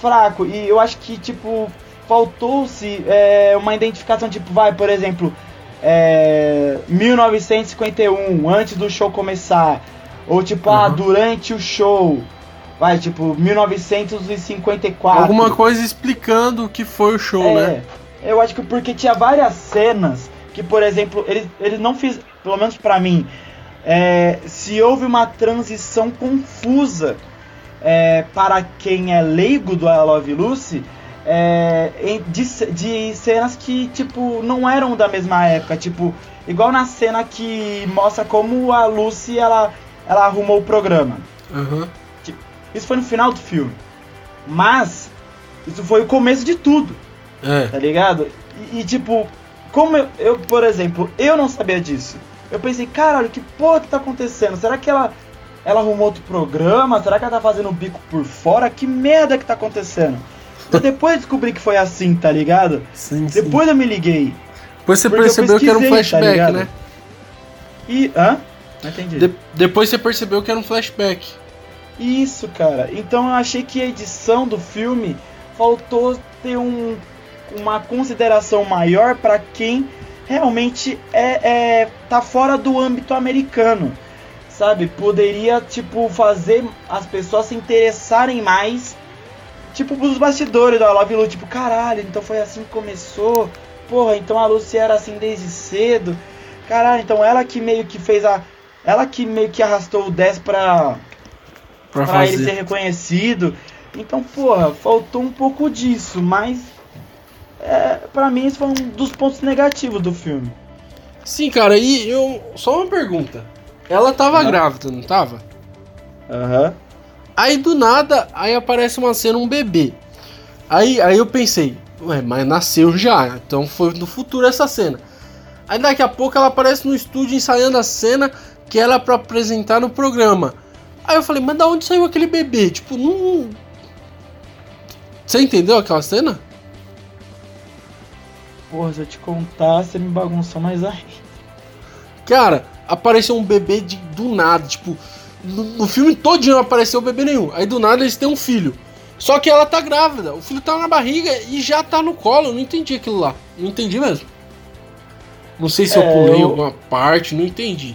fraco. E eu acho que, tipo, faltou-se é, uma identificação, tipo, vai, por exemplo, é, 1951, antes do show começar. Ou tipo, ah, uhum. ah, durante o show. Vai, tipo, 1954. Alguma coisa explicando o que foi o show, é, né? Eu acho que porque tinha várias cenas que, por exemplo, eles, eles não fiz, pelo menos para mim, é, se houve uma transição confusa é, para quem é leigo do I Love Lucy, é, de, de cenas que, tipo, não eram da mesma época. Tipo, igual na cena que mostra como a Lucy, ela, ela arrumou o programa. Uhum. Tipo, isso foi no final do filme. Mas, isso foi o começo de tudo. É. Tá ligado? E, e tipo, como eu, eu, por exemplo, eu não sabia disso. Eu pensei, caralho, que porra que tá acontecendo? Será que ela ela arrumou outro programa? Será que ela tá fazendo o bico por fora? Que merda que tá acontecendo? Eu depois descobri que foi assim, tá ligado? Sim, depois sim. eu me liguei. Depois você percebeu que era um tá flashback, tá né? E. Hã? Não entendi. De, depois você percebeu que era um flashback. Isso, cara. Então eu achei que a edição do filme faltou ter um, uma consideração maior para quem realmente é, é tá fora do âmbito americano sabe? Poderia, tipo, fazer as pessoas se interessarem mais, tipo, os bastidores da Love Lu, tipo, caralho, então foi assim que começou. Porra, então a Lucy era assim desde cedo. Caralho, então ela que meio que fez a. Ela que meio que arrastou o 10 pra. Pra, pra ele ser reconhecido. Então, porra, faltou um pouco disso, mas. É, pra mim, isso foi um dos pontos negativos do filme. Sim, cara, e eu. Só uma pergunta. Ela tava uhum. grávida, não tava? Aham. Uhum. Aí do nada, aí aparece uma cena, um bebê. Aí, aí eu pensei, ué, mas nasceu já, então foi no futuro essa cena. Aí daqui a pouco ela aparece no estúdio ensaiando a cena que era para apresentar no programa. Aí eu falei, mas da onde saiu aquele bebê? Tipo, não. Você entendeu aquela cena? Porra, se eu te contar, você me bagunçou mais aí. Cara, apareceu um bebê de, do nada, tipo, no, no filme todo não apareceu bebê nenhum. Aí do nada eles têm um filho. Só que ela tá grávida, o filho tá na barriga e já tá no colo. Eu não entendi aquilo lá. Não entendi mesmo. Não sei se é, eu pulei eu... alguma parte, não entendi.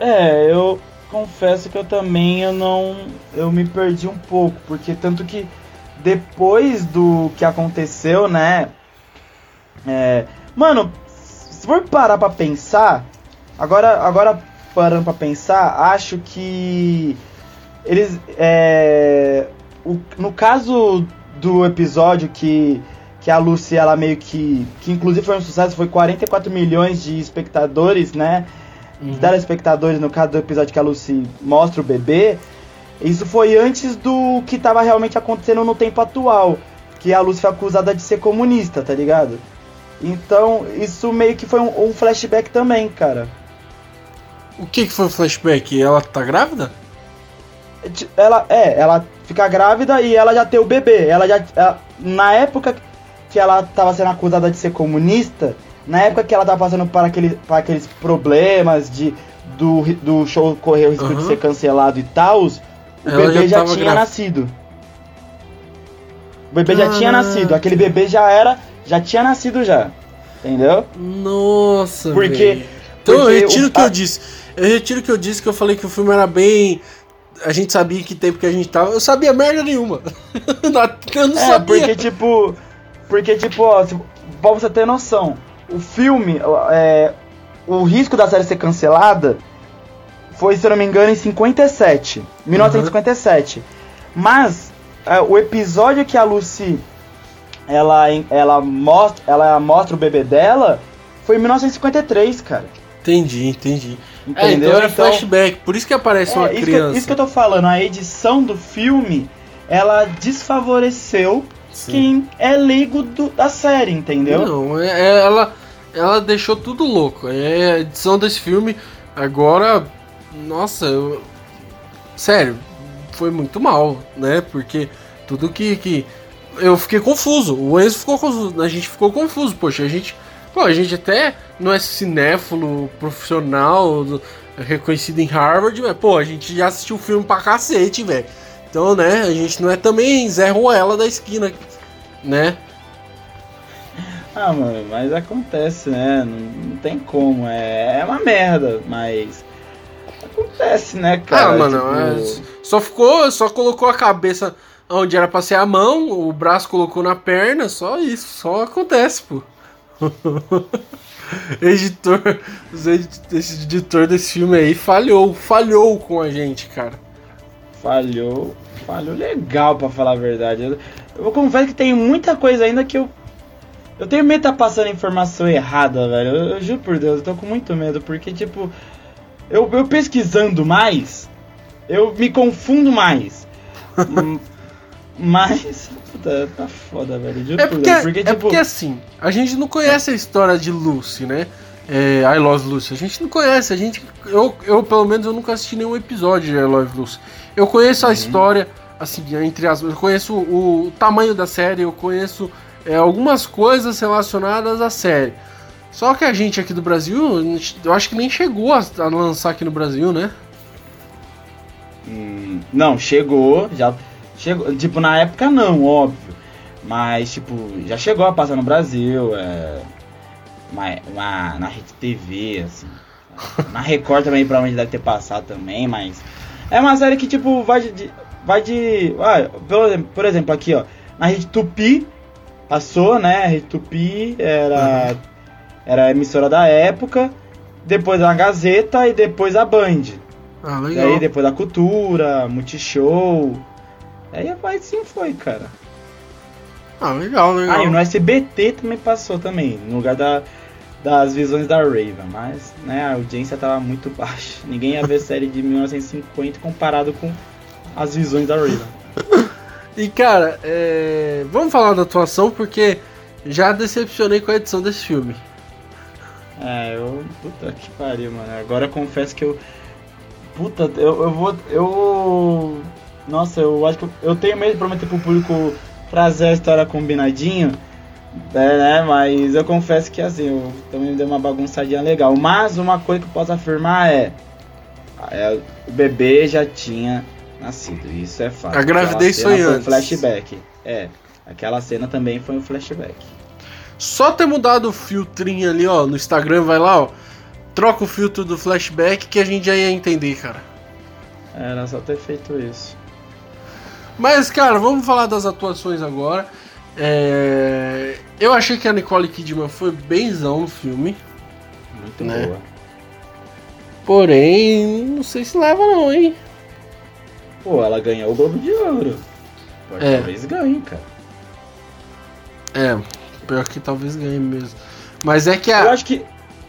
É, eu confesso que eu também eu não eu me perdi um pouco, porque tanto que depois do que aconteceu, né? É, mano, se for parar para pensar, Agora, agora parando para pensar, acho que eles é, o, no caso do episódio que que a Lucy ela meio que que inclusive foi um sucesso, foi 44 milhões de espectadores, né? Uhum. Telespectadores no caso do episódio que a Lucy mostra o bebê. Isso foi antes do que estava realmente acontecendo no tempo atual, que a Lucy foi acusada de ser comunista, tá ligado? Então, isso meio que foi um, um flashback também, cara. O que, que foi o flashback? Ela tá grávida? Ela é, ela fica grávida e ela já tem o bebê. Ela já ela, na época que ela tava sendo acusada de ser comunista, na época que ela tava passando por aqueles, por aqueles problemas de do, do show correr o risco uhum. de ser cancelado e tal, o ela bebê já, já tinha grávida. nascido. O bebê ah. já tinha nascido, aquele bebê já era, já tinha nascido já. Entendeu? Nossa, Porque véio. Então eu retiro o que eu disse. Eu retiro o que eu disse, que eu falei que o filme era bem. A gente sabia que tempo que a gente tava. Eu sabia merda nenhuma. eu não é, sabia. Porque, tipo. Porque, tipo, ó, pra você ter noção, o filme. É, o risco da série ser cancelada foi, se eu não me engano, em 57. 1957. Uhum. Mas é, o episódio que a Lucy ela, ela, mostra, ela mostra o bebê dela foi em 1953, cara. Entendi, entendi. Entendeu? É, então era então, flashback, por isso que aparece é, uma isso criança. Que, isso que eu tô falando, a edição do filme, ela desfavoreceu Sim. quem é leigo do, da série, entendeu? Não, é, é, ela, ela deixou tudo louco. É, a edição desse filme, agora, nossa, eu, sério, foi muito mal, né? Porque tudo que, que eu fiquei confuso, o Enzo ficou confuso, a gente ficou confuso, poxa, a gente, pô, a gente até não é cinéfilo profissional, reconhecido em Harvard, mas pô, a gente já assistiu o filme pra cacete, velho. Então, né, a gente não é também Zé Ruela da esquina, né? Ah, mano, mas acontece, né? Não, não tem como, é, é uma merda, mas acontece, né, cara? Ah, mano, tipo... só ficou, só colocou a cabeça onde era pra ser a mão, o braço colocou na perna, só isso, só acontece, pô. editor, esse editor desse filme aí falhou, falhou com a gente, cara. Falhou, falhou legal para falar a verdade. Eu, eu confesso que tem muita coisa ainda que eu eu tenho medo de estar tá passando informação errada, velho. Eu, eu, juro por Deus, eu tô com muito medo, porque tipo, eu, eu pesquisando mais, eu me confundo mais. Mas Puta, tá foda, velho. é porque, porque, é tipo... porque assim, a gente não conhece a história de Lucy, né? É, I Love Lucy. A gente não conhece, a gente. Eu, eu, pelo menos, eu nunca assisti nenhum episódio de I Love Lucy. Eu conheço uhum. a história, assim, entre as. Eu conheço o, o tamanho da série, eu conheço é, algumas coisas relacionadas à série. Só que a gente aqui do Brasil, eu acho que nem chegou a, a lançar aqui no Brasil, né? Hum, não, chegou, já Chegou, tipo, na época não, óbvio. Mas, tipo, já chegou a passar no Brasil, é, uma, uma, na Rede TV, assim. Na Record também provavelmente deve ter passado também, mas. É uma série que, tipo, vai de. Vai de. Ah, por, por exemplo, aqui, ó. Na Rede Tupi passou, né? A Rede Tupi era. Uhum. Era a emissora da época. Depois a Gazeta e depois a Band. Ah, legal. E aí depois a Cultura, Multishow. Aí assim foi, cara. Ah, legal, legal. Ah, e no SBT também passou também, no lugar da, das visões da Raven, mas né, a audiência tava muito baixa. Ninguém ia ver série de 1950 comparado com as visões da Raven. e cara, é... vamos falar da atuação porque já decepcionei com a edição desse filme. É, eu. Puta que pariu, mano. Agora eu confesso que eu. Puta, eu, eu vou. Eu nossa, eu acho que eu, eu tenho medo de prometer pro público trazer a história combinadinho. É, né? Mas eu confesso que assim, eu também dei uma bagunçadinha legal. Mas uma coisa que eu posso afirmar é, é o bebê já tinha nascido. Isso é fato. A gravidez foi antes. Um flashback. É, aquela cena também foi um flashback. Só ter mudado o filtrinho ali, ó, no Instagram, vai lá, ó. Troca o filtro do flashback que a gente já ia entender, cara. Era só ter feito isso. Mas, cara, vamos falar das atuações agora. É... Eu achei que a Nicole Kidman foi benzão no filme. Muito né? boa. Porém, não sei se leva não, hein? Pô, ela ganhou o Globo de Ouro. Pode é. talvez ganhe, cara. É, pior que talvez ganhe mesmo. Mas é que a. Eu acho que.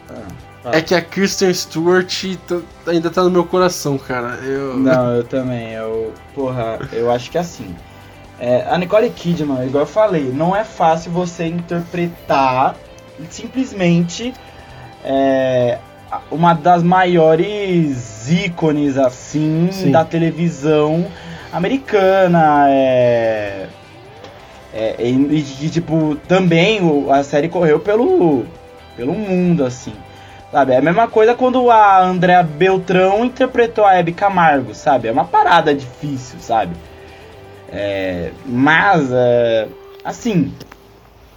Ah. É que a Kristen Stewart tá, ainda tá no meu coração, cara. Eu... Não, eu também. Eu, porra, eu acho que é assim. É, a Nicole Kidman, igual eu falei, não é fácil você interpretar simplesmente é, uma das maiores ícones assim Sim. da televisão americana. É, é, e, e, tipo, também a série correu pelo, pelo mundo, assim. Sabe? É a mesma coisa quando a Andrea Beltrão interpretou a Hebe Camargo, sabe? É uma parada difícil, sabe? É, mas, é, assim,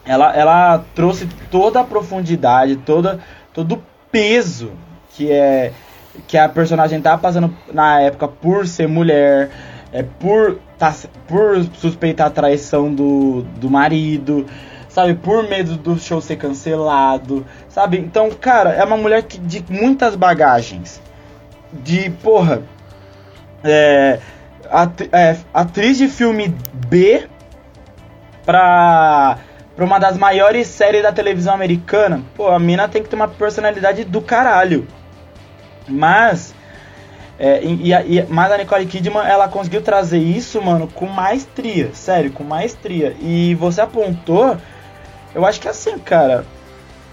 ela, ela trouxe toda a profundidade, toda, todo o peso que é que a personagem tá passando na época por ser mulher, é por, tá, por suspeitar a traição do, do marido, sabe? Por medo do show ser cancelado, sabe? Então, cara, é uma mulher que, de muitas bagagens. De, porra, é, é, atriz de filme B, pra, pra uma das maiores séries da televisão americana, pô, a mina tem que ter uma personalidade do caralho. Mas. É, e, e, mas a Nicole Kidman, ela conseguiu trazer isso, mano, com maestria. Sério, com maestria. E você apontou. Eu acho que é assim, cara.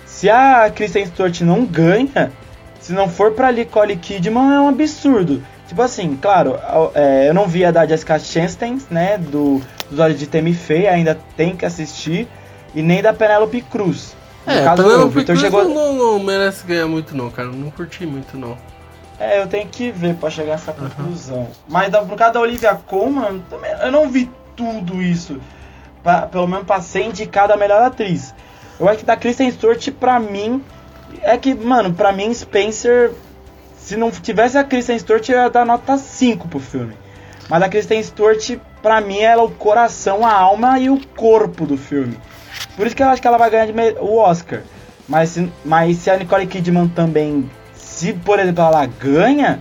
Se a Kristen Stewart não ganha, se não for pra Nicole Kidman, é um absurdo. Tipo assim, claro, é, eu não vi a da Jessica Chastain, né, do, dos Olhos de Temi Feia, ainda tem que assistir, e nem da Penelope Cruz. No é, caso, Penelope Cruz chegou... não, não, merece ganhar muito não, cara, não curti muito não. É, eu tenho que ver pra chegar a essa conclusão. Uhum. Mas no caso da Olivia Colman, eu não vi tudo isso. Pra, pelo menos pra ser indicada a melhor atriz. Eu acho que da Kristen Stewart, pra mim, é que, mano, pra mim Spencer se não tivesse a Kristen Stewart, eu ia dar nota 5 pro filme. Mas a Kristen Stewart, pra mim, ela é o coração, a alma e o corpo do filme. Por isso que eu acho que ela vai ganhar o Oscar. Mas mas se a Nicole Kidman também, se por exemplo ela ganha,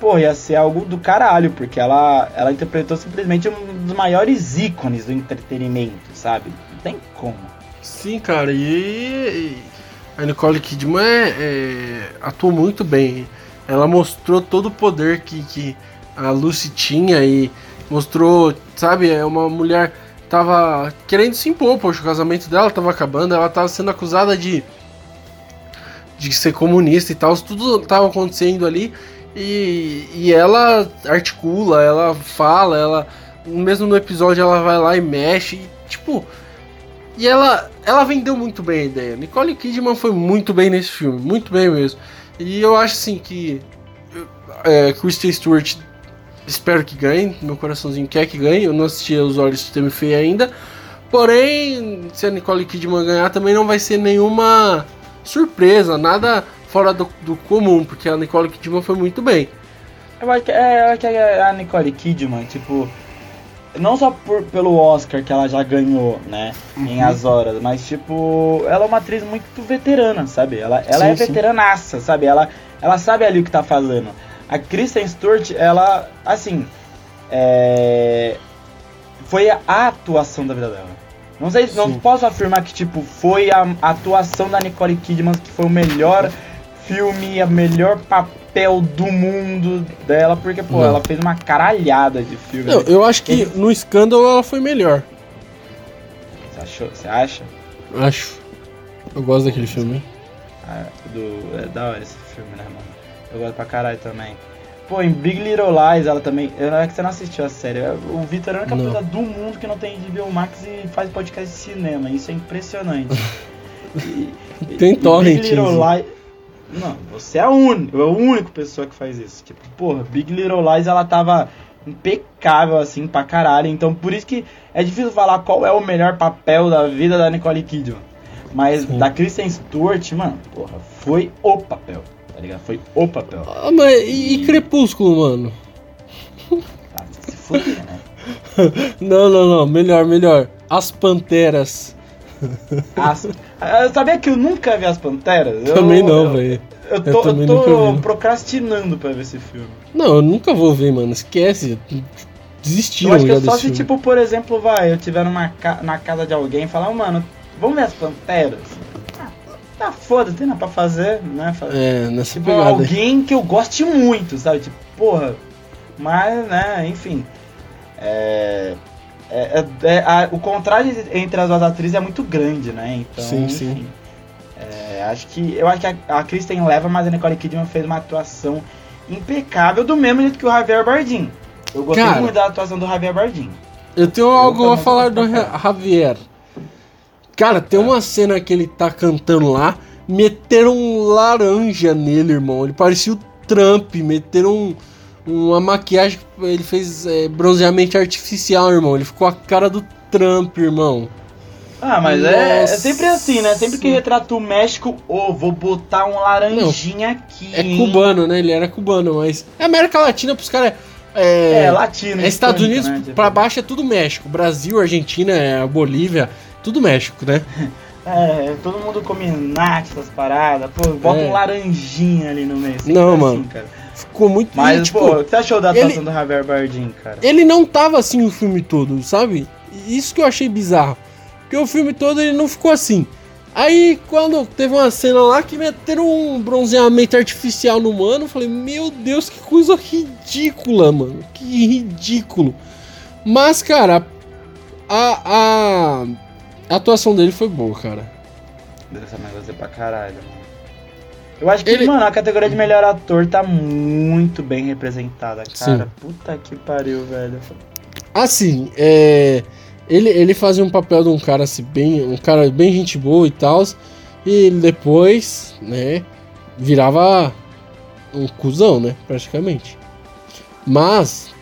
pô, ia ser algo do caralho, porque ela, ela interpretou simplesmente um dos maiores ícones do entretenimento, sabe? Não tem como. Sim, cara, e a Nicole Kidman é, é, atuou muito bem ela mostrou todo o poder que, que a Lucy tinha e mostrou, sabe, é uma mulher tava querendo se impor, poxa, o casamento dela tava acabando, ela tava sendo acusada de de ser comunista e tal, tudo tava acontecendo ali e, e ela articula, ela fala, ela mesmo no episódio ela vai lá e mexe, e, tipo, e ela ela vendeu muito bem a ideia. Nicole Kidman foi muito bem nesse filme, muito bem mesmo. E eu acho assim que é, Kristen Stewart espero que ganhe, meu coraçãozinho quer que ganhe. Eu não assisti Os Olhos de Temi Feia ainda. Porém, se a Nicole Kidman ganhar, também não vai ser nenhuma surpresa, nada fora do, do comum, porque a Nicole Kidman foi muito bem. Eu acho que, é, eu acho que a Nicole Kidman, tipo, não só por, pelo Oscar que ela já ganhou, né, uhum. em As Horas, mas tipo, ela é uma atriz muito veterana, sabe? Ela, ela sim, é veteranaça, sim. sabe? Ela, ela sabe ali o que tá fazendo. A Kristen Stewart, ela, assim, é... foi a atuação da vida dela. Não sei, sim. não posso afirmar que tipo foi a atuação da Nicole Kidman que foi o melhor filme, a melhor papel do mundo dela, porque, pô, não. ela fez uma caralhada de filme. Não, eu acho que no escândalo ela foi melhor. Você achou? Você acha? Acho. Eu gosto daquele filme. Ah, do, é da hora esse filme, né, mano? Eu gosto pra caralho também. Pô, em Big Little Lies ela também. Eu é que você não assistiu a série. O Vitor é a única pessoa do mundo que não tem HBO Max e faz podcast de cinema. Isso é impressionante. e, tem torrent. Big Little Lies. Não, você é a única, é a única pessoa que faz isso. Tipo, porra, Big Little Lies ela tava impecável assim pra caralho. Então por isso que é difícil falar qual é o melhor papel da vida da Nicole Kidman. Mas Sim. da Kristen Stewart, mano, porra, foi o papel, tá ligado? Foi o papel. Ah, mas e, e Crepúsculo, mano? Ah, se fuder, né? não, não, não, melhor, melhor. As Panteras. As... Eu sabia que eu nunca vi as Panteras? Também eu, não, velho. Eu, eu, tô, eu tô procrastinando pra ver esse filme. Não, eu nunca vou ver, mano. Esquece. Desistiram eu acho que é só se, filme. tipo, por exemplo, vai, eu tiver numa ca... na casa de alguém e falar, oh, mano, vamos ver as Panteras? Ah, tá foda, tem nada pra fazer, né? É, nessa tipo, pegada. alguém que eu goste muito, sabe? Tipo, porra. Mas, né, enfim. É. É, é, é, a, o contrário entre as duas atrizes é muito grande, né? Então, sim, enfim, sim. É, acho que eu acho que a, a Kristen leva, mas a Nicole Kidman fez uma atuação impecável do mesmo jeito que o Javier Bardem. Eu gostei Cara, muito da atuação do Javier Bardem. Eu tenho eu algo a falar do Javier. Cara, tem uma cena que ele tá cantando lá, meteram um laranja nele, irmão. Ele parecia o Trump, meteram um uma maquiagem que ele fez é, bronzeamento artificial, irmão. Ele ficou a cara do Trump, irmão. Ah, mas é, é, sempre assim, né? Sempre que retrata o México, ô, oh, vou botar um laranjinha Não, aqui. É hein? cubano, né? Ele era cubano, mas. É América Latina pros caras. É, é latino. É Estados Unidos, né? pra baixo é tudo México. Brasil, Argentina, é Bolívia, tudo México, né? É, todo mundo come natas, essas paradas. Pô, bota é. um laranjinha ali no meio. Não, mano. Assim, cara. Ficou muito Mas, tipo, pô, o que você achou da atuação ele, do Javier Bardem, cara? Ele não tava assim o filme todo, sabe? isso que eu achei bizarro. Porque o filme todo ele não ficou assim. Aí quando teve uma cena lá que meteram um bronzeamento artificial no mano, eu falei, meu Deus, que coisa ridícula, mano. Que ridículo. Mas, cara, a, a, a atuação dele foi boa, cara. Dessa negócio pra caralho, mano. Eu acho que, ele... mano, a categoria de melhor ator tá muito bem representada, cara. Sim. Puta que pariu, velho. Assim, é. Ele, ele fazia um papel de um cara assim, bem. Um cara bem gente boa e tal. E depois, né, virava um cuzão, né? Praticamente. Mas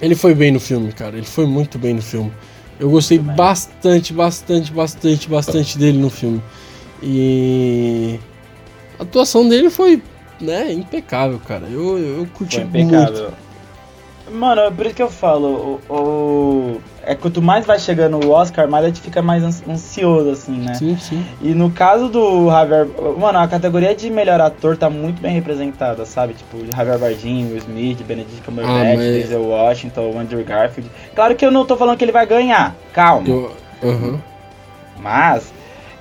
ele foi bem no filme, cara. Ele foi muito bem no filme. Eu gostei bastante, bastante, bastante, bastante dele no filme. E a atuação dele foi, né, impecável, cara. Eu, eu curti foi impecável. muito. Mano, é por isso que eu falo, o, o, é quanto mais vai chegando o Oscar, mais a gente fica mais ansioso, assim, né? Sim, sim. E no caso do Javier. Mano, a categoria de melhor ator tá muito bem representada, sabe? Tipo, Javier Bardem, Will Smith, Benedict Cumberbatch, ah, mas... Denzel Washington, Andrew Garfield. Claro que eu não tô falando que ele vai ganhar, calma. Eu... Uhum. Mas,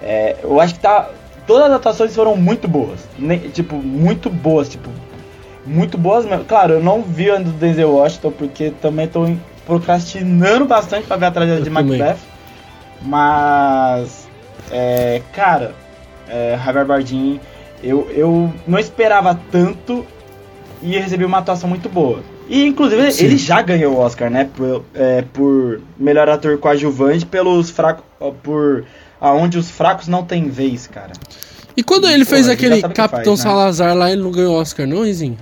é, eu acho que tá. Todas as atuações foram muito boas. tipo, muito boas, tipo, muito boas mesmo. Claro, eu não vi a do Denzel Washington, porque também tô procrastinando bastante pra ver a tragédia de Macbeth. Mas, é, cara, é, Javier Bardem, eu, eu não esperava tanto e recebi uma atuação muito boa. E, inclusive, Sim. ele já ganhou o Oscar, né? Por, é, por melhor ator coadjuvante pelos fracos. Por aonde os fracos não têm vez, cara. E quando ele Porra, fez aquele Capitão faz, né? Salazar lá, ele não ganhou Oscar, não, Rizinho?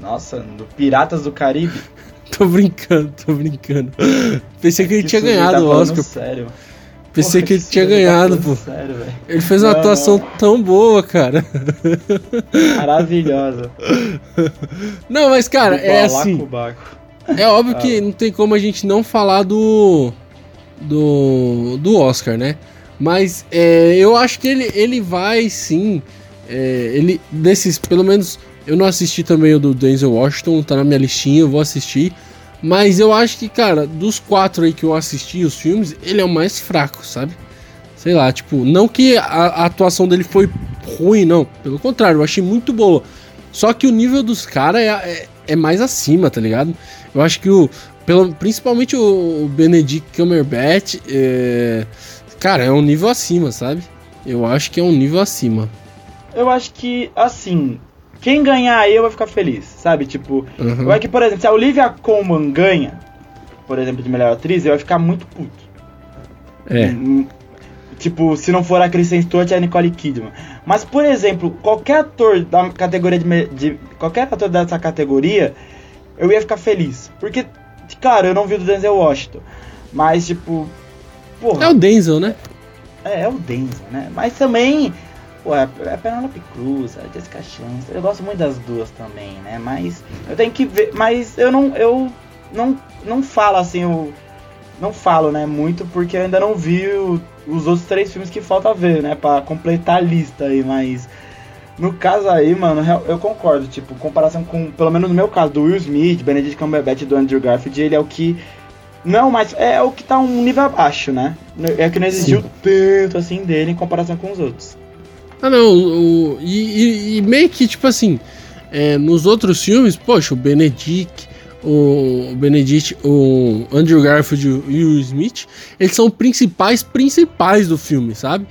Nossa, do Piratas do Caribe. tô brincando, tô brincando. Pensei que ele tinha ganhado tá o Oscar. Sério. Pensei Porra, que ele tinha ganhado, tá pô. Sério, ele fez uma não, atuação não. tão boa, cara. Maravilhosa. Não, mas, cara, é assim. É óbvio ah. que não tem como a gente não falar do. Do. Do Oscar, né? Mas é, eu acho que ele, ele vai sim. É, ele. Desses, pelo menos eu não assisti também o do Denzel Washington, tá na minha listinha, eu vou assistir. Mas eu acho que, cara, dos quatro aí que eu assisti os filmes, ele é o mais fraco, sabe? Sei lá, tipo, não que a, a atuação dele foi ruim, não. Pelo contrário, eu achei muito boa. Só que o nível dos caras é, é, é, mais acima, tá ligado? Eu acho que o. Pelo, principalmente o, Benedict Cumberbatch, é, cara, é um nível acima, sabe? Eu acho que é um nível acima. Eu acho que, assim, quem ganhar aí eu vou ficar feliz, sabe? Tipo, uhum. eu acho que, por exemplo, se a Olivia Colman ganha, por exemplo, de melhor atriz, eu vai ficar muito puto. É. Hum, tipo, se não for a Kristen Stewart, é a Nicole Kidman. Mas, por exemplo, qualquer ator da categoria de, de, Qualquer ator dessa categoria, eu ia ficar feliz. Porque, cara, eu não vi o do Denzel Washington. Mas, tipo. Porra, é o Denzel, né? É, é o Denzel, né? Mas também Pô, é, é a Penelope Cruz, a Jessica Chastain, eu gosto muito das duas também, né? Mas eu tenho que ver, mas eu não, eu não, não falo assim, eu não falo, né, muito porque eu ainda não vi o, os outros três filmes que falta ver, né, para completar a lista aí, mas no caso aí, mano, eu concordo, tipo, comparação com, pelo menos no meu caso, do Will Smith, Benedict Cumberbatch e do Andrew Garfield, ele é o que não, mas é o que tá um nível abaixo, né? É que não exigiu Sim. tanto assim dele em comparação com os outros. Ah, não, o, e, e, e, meio que, tipo assim, é, nos outros filmes, poxa, o Benedict, o Benedict, o Andrew Garfield e o Smith, eles são principais principais do filme, sabe?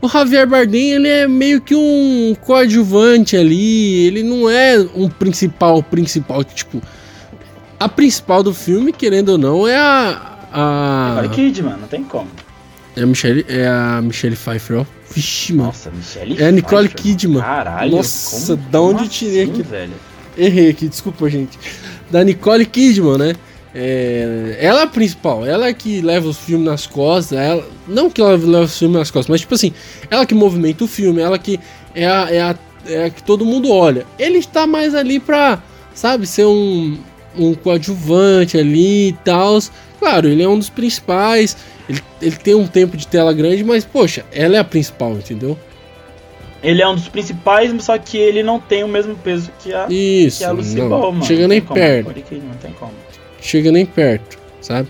O Javier Bardem, ele é meio que um coadjuvante ali, ele não é um principal principal, tipo, a principal do filme, querendo ou não, é a... a... É Kidman, não tem como. É a Michelle, é a Michelle Pfeiffer, ó. Vixe, mano. Nossa, Michelle É a Nicole Pfeiffer, Kidman. Caralho, Nossa, como, da onde eu tirei assim, aqui? velho? Errei aqui, desculpa, gente. Da Nicole Kidman, né? É, ela é a principal, ela é que leva os filmes nas costas, ela, não que ela leva os filmes nas costas, mas tipo assim, ela que movimenta o filme, ela que é a, é a, é a que todo mundo olha. Ele está mais ali pra, sabe, ser um, um coadjuvante ali e tal. Claro, ele é um dos principais, ele, ele tem um tempo de tela grande, mas, poxa, ela é a principal, entendeu? Ele é um dos principais, só que ele não tem o mesmo peso que a, Isso, que a Lucy não, Ball, mano. Chega nem perto. Não tem como. Chega nem perto, sabe?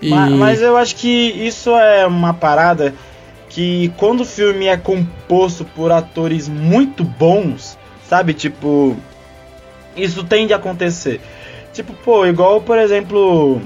E... Mas, mas eu acho que isso é uma parada que quando o filme é composto por atores muito bons, sabe? Tipo, isso tende a acontecer. Tipo, pô, igual, por exemplo,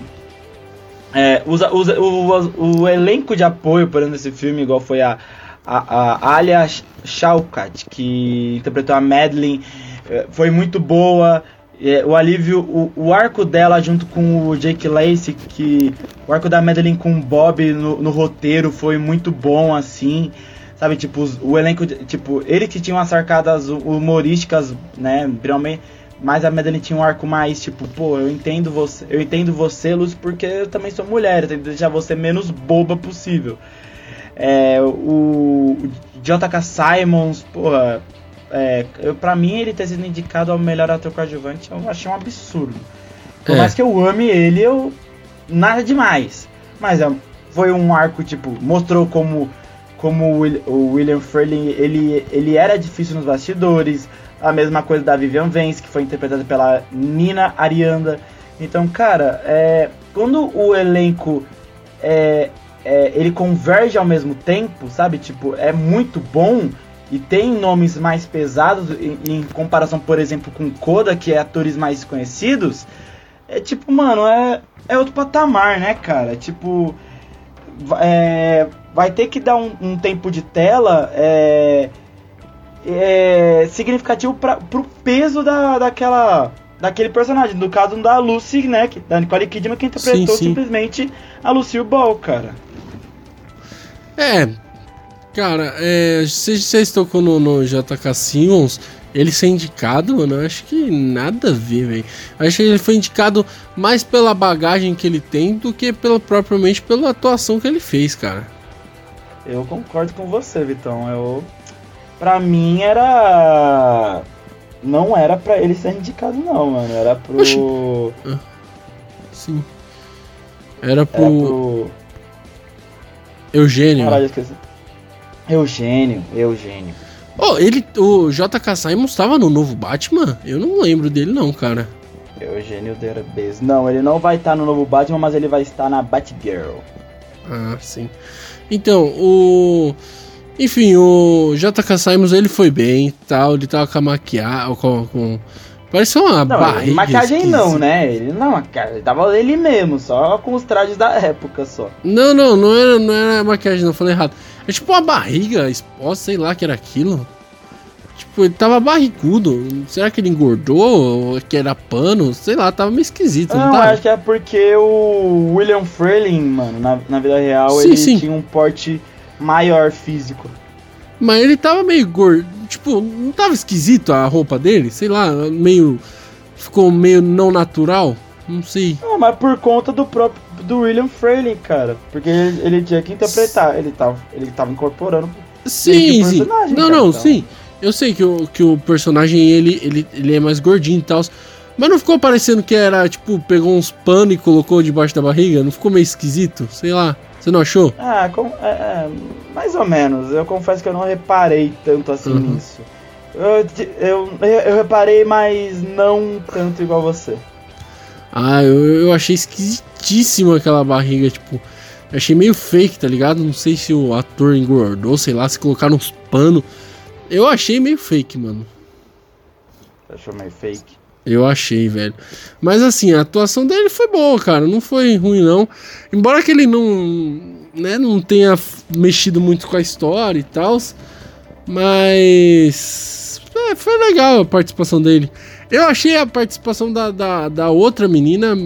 é, o, o, elenco de apoio, por exemplo, desse filme, igual foi a, a, a Alia Shaukat, que interpretou a Madeline, é, foi muito boa. É, o alívio, o, o, arco dela junto com o Jake Lacey, que o arco da Madeline com o Bob no, no roteiro foi muito bom, assim, sabe, tipo, o elenco, tipo, ele que tinha umas arcadas humorísticas, né, realmente, mas a Madeline tinha um arco mais, tipo, pô, eu entendo você, eu entendo você, Luz, porque eu também sou mulher, eu tenho que deixar você menos boba possível. É, o, J.K. Simons, porra, é, eu, pra mim, ele ter sido indicado ao melhor ator coadjuvante, eu achei um absurdo. Por é. mais que eu ame ele, eu. Nada demais. Mas é, foi um arco, tipo, mostrou como, como o William Freeling ele, ele era difícil nos bastidores. A mesma coisa da Vivian Vance, que foi interpretada pela Nina Arianda. Então, cara, é, quando o elenco é, é, ele converge ao mesmo tempo, sabe? Tipo, é muito bom e tem nomes mais pesados em, em, comparação, por exemplo, com Koda, que é atores mais conhecidos, é tipo, mano, é, é outro patamar, né, cara? Tipo, é, vai ter que dar um, um tempo de tela é, é, significativo pra, pro peso da, daquela daquele personagem, no caso da Lucy, né, da Nicole Kidman, que interpretou sim, sim. simplesmente a Lucille Ball, cara. É, Cara, é, vocês tocou no, no JK Simmons, ele ser indicado, mano, eu acho que nada a ver, velho. Acho que ele foi indicado mais pela bagagem que ele tem do que pela, propriamente pela atuação que ele fez, cara. Eu concordo com você, Vitão. Eu, pra mim era, não era para ele ser indicado, não, mano. Era pro. Ah, sim. Era pro, era pro... Eugênio. Caralho, esqueci. Eugênio, Eugênio. Oh, ele, o JK Simons estava no novo Batman? Eu não lembro dele não, cara. Eugênio Derbez. Não, ele não vai estar no novo Batman, mas ele vai estar na Batgirl. Ah, sim. Então, o... Enfim, o JK Simons, ele foi bem tal, ele tava com a maquiagem, com, com... Parece uma não, barriga Maquiagem esquisita. não, né? Ele não, ele tava ele mesmo, só com os trajes da época só. Não, não, não era, não era maquiagem, não, falei errado. É tipo uma barriga exposta, sei lá que era aquilo. Tipo, ele tava barrigudo. Será que ele engordou? Ou que era pano? Sei lá, tava meio esquisito. Não, não acho que é porque o William Freeling, mano, na, na vida real, sim, ele sim. tinha um porte maior físico. Mas ele tava meio gordo. Tipo, não tava esquisito a roupa dele? Sei lá, meio. Ficou meio não natural? Não sei. Não, mas por conta do próprio do William Freeling, cara. Porque ele, ele tinha que interpretar, ele tava, ele tava incorporando. Sim, sim. Não, cara, não, então. sim. Eu sei que o, que o personagem ele, ele, ele é mais gordinho e tal. Mas não ficou parecendo que era, tipo, pegou uns panos e colocou debaixo da barriga? Não ficou meio esquisito? Sei lá. Você não achou? Ah, com, é, é, mais ou menos. Eu confesso que eu não reparei tanto assim uhum. nisso. Eu, eu, eu reparei, mas não tanto igual você. Ah, eu, eu achei esquisitíssimo aquela barriga, tipo. Achei meio fake, tá ligado? Não sei se o ator engordou, sei lá, se colocaram uns panos. Eu achei meio fake, mano. Você achou meio fake? Eu achei, velho. Mas assim, a atuação dele foi boa, cara. Não foi ruim, não. Embora que ele não, né, não tenha mexido muito com a história e tal. Mas. É, foi legal a participação dele. Eu achei a participação da, da, da outra menina,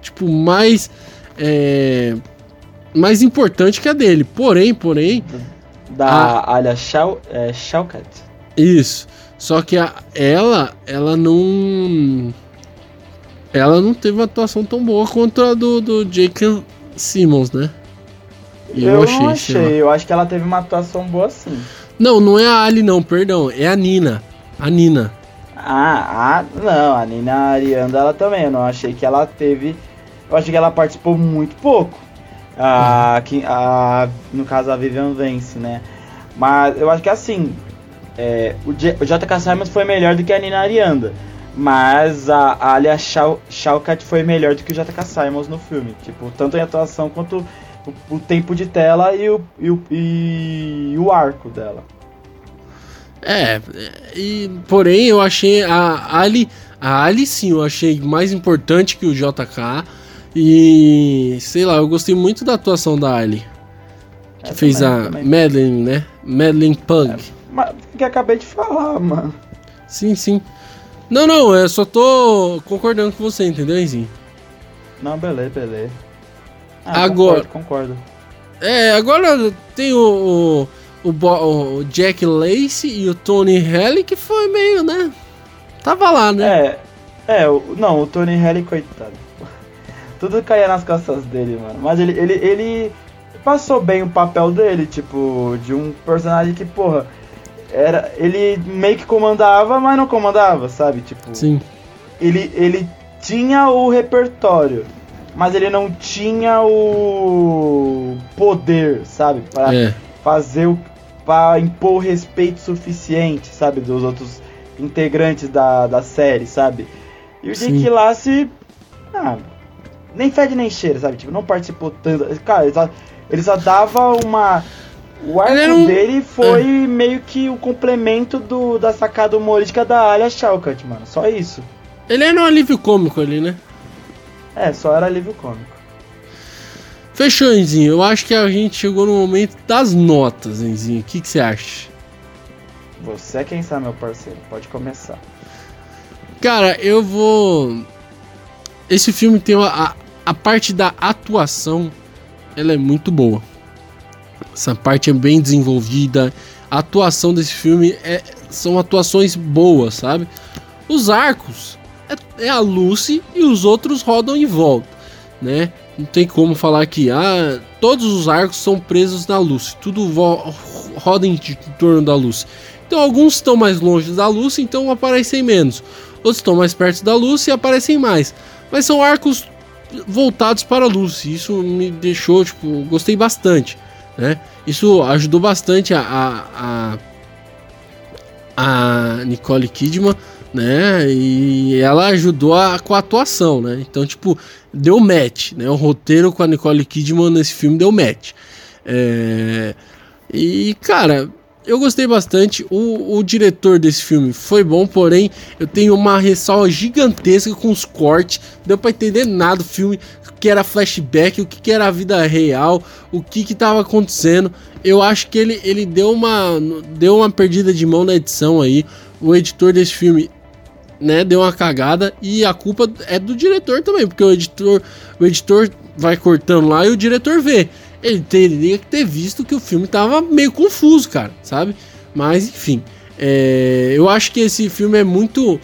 tipo, mais. É, mais importante que a dele. Porém, porém. Da a... Alia é, Shaukat. Isso. Só que a, ela, ela não. Ela não teve uma atuação tão boa quanto a do, do Jake Simmons, né? Eu, eu achei, não achei. Eu acho que ela teve uma atuação boa sim. Não, não é a Ali, não, perdão. É a Nina. A Nina. Ah, ah, não, a Nina Arianda ela também. Eu não achei que ela teve. Eu achei que ela participou muito pouco. Ah, que, a, no caso a Vivian Vence, né? Mas eu acho que assim, é, o, JK Simons foi melhor do que a Nina Arianda. Mas a, Alia Shau, Shaukat foi melhor do que o J.K. Simons no filme. Tipo, tanto em atuação quanto o, o tempo de tela e o, e o, e o arco dela. É, e, porém eu achei a Ali, a Ali sim, eu achei mais importante que o JK. E sei lá, eu gostei muito da atuação da Ali. Que é, fez também, a também. Madeline, né? Madeline Pug. É, mas que acabei de falar, mano. Sim, sim. Não, não, eu só tô concordando com você, entendeu, Enzinho? Não, beleza, beleza. Ah, agora. Concordo, concordo. É, agora tem o, o, o, o Jack Lacey e o Tony Haley que foi meio, né? Tava lá, né? É, é, não, o Tony Haley, coitado. Tudo caía nas costas dele, mano. Mas ele, ele, ele passou bem o papel dele, tipo, de um personagem que, porra era ele meio que comandava, mas não comandava, sabe? Tipo, Sim. Ele, ele tinha o repertório, mas ele não tinha o poder, sabe? Para é. fazer o para impor o respeito suficiente, sabe, dos outros integrantes da, da série, sabe? E o Jake Lassie, ah, nem fede nem cheira, sabe? Tipo, não participou tanto. Cara, ele só, ele só dava uma o arco um... dele foi é. meio que o complemento do, da sacada humorística da Alia Shawkat, mano. Só isso. Ele era um alívio cômico ali, né? É, só era alívio cômico. Fechou, Enzinho. Eu acho que a gente chegou no momento das notas, Enzinho. O que, que você acha? Você é quem sabe, meu parceiro. Pode começar. Cara, eu vou. Esse filme tem uma, a, a parte da atuação. Ela é muito boa. Essa parte é bem desenvolvida. A atuação desse filme é, são atuações boas, sabe? Os arcos é, é, a Lucy e os outros rodam em volta, né? Não tem como falar que ah, todos os arcos são presos na Lucy, tudo roda em torno da Lucy. Então alguns estão mais longe da Lucy, então aparecem menos. Outros estão mais perto da Lucy e aparecem mais. Mas são arcos voltados para a Lucy. Isso me deixou, tipo, gostei bastante. Né? Isso ajudou bastante a, a, a, a Nicole Kidman, né? E ela ajudou a, com a atuação, né? Então, tipo, deu match, né? O roteiro com a Nicole Kidman nesse filme deu match. É... E, cara, eu gostei bastante. O, o, diretor desse filme foi bom, porém eu tenho uma ressalva gigantesca com os cortes. Deu para entender nada do filme, o que era flashback, o que era a vida real, o que que tava acontecendo. Eu acho que ele, ele deu uma deu uma perdida de mão na edição aí. O editor desse filme né, deu uma cagada e a culpa é do diretor também, porque o editor, o editor vai cortando lá e o diretor vê ele teria que ter visto que o filme tava meio confuso, cara, sabe? Mas enfim, é, eu acho que esse filme é muito.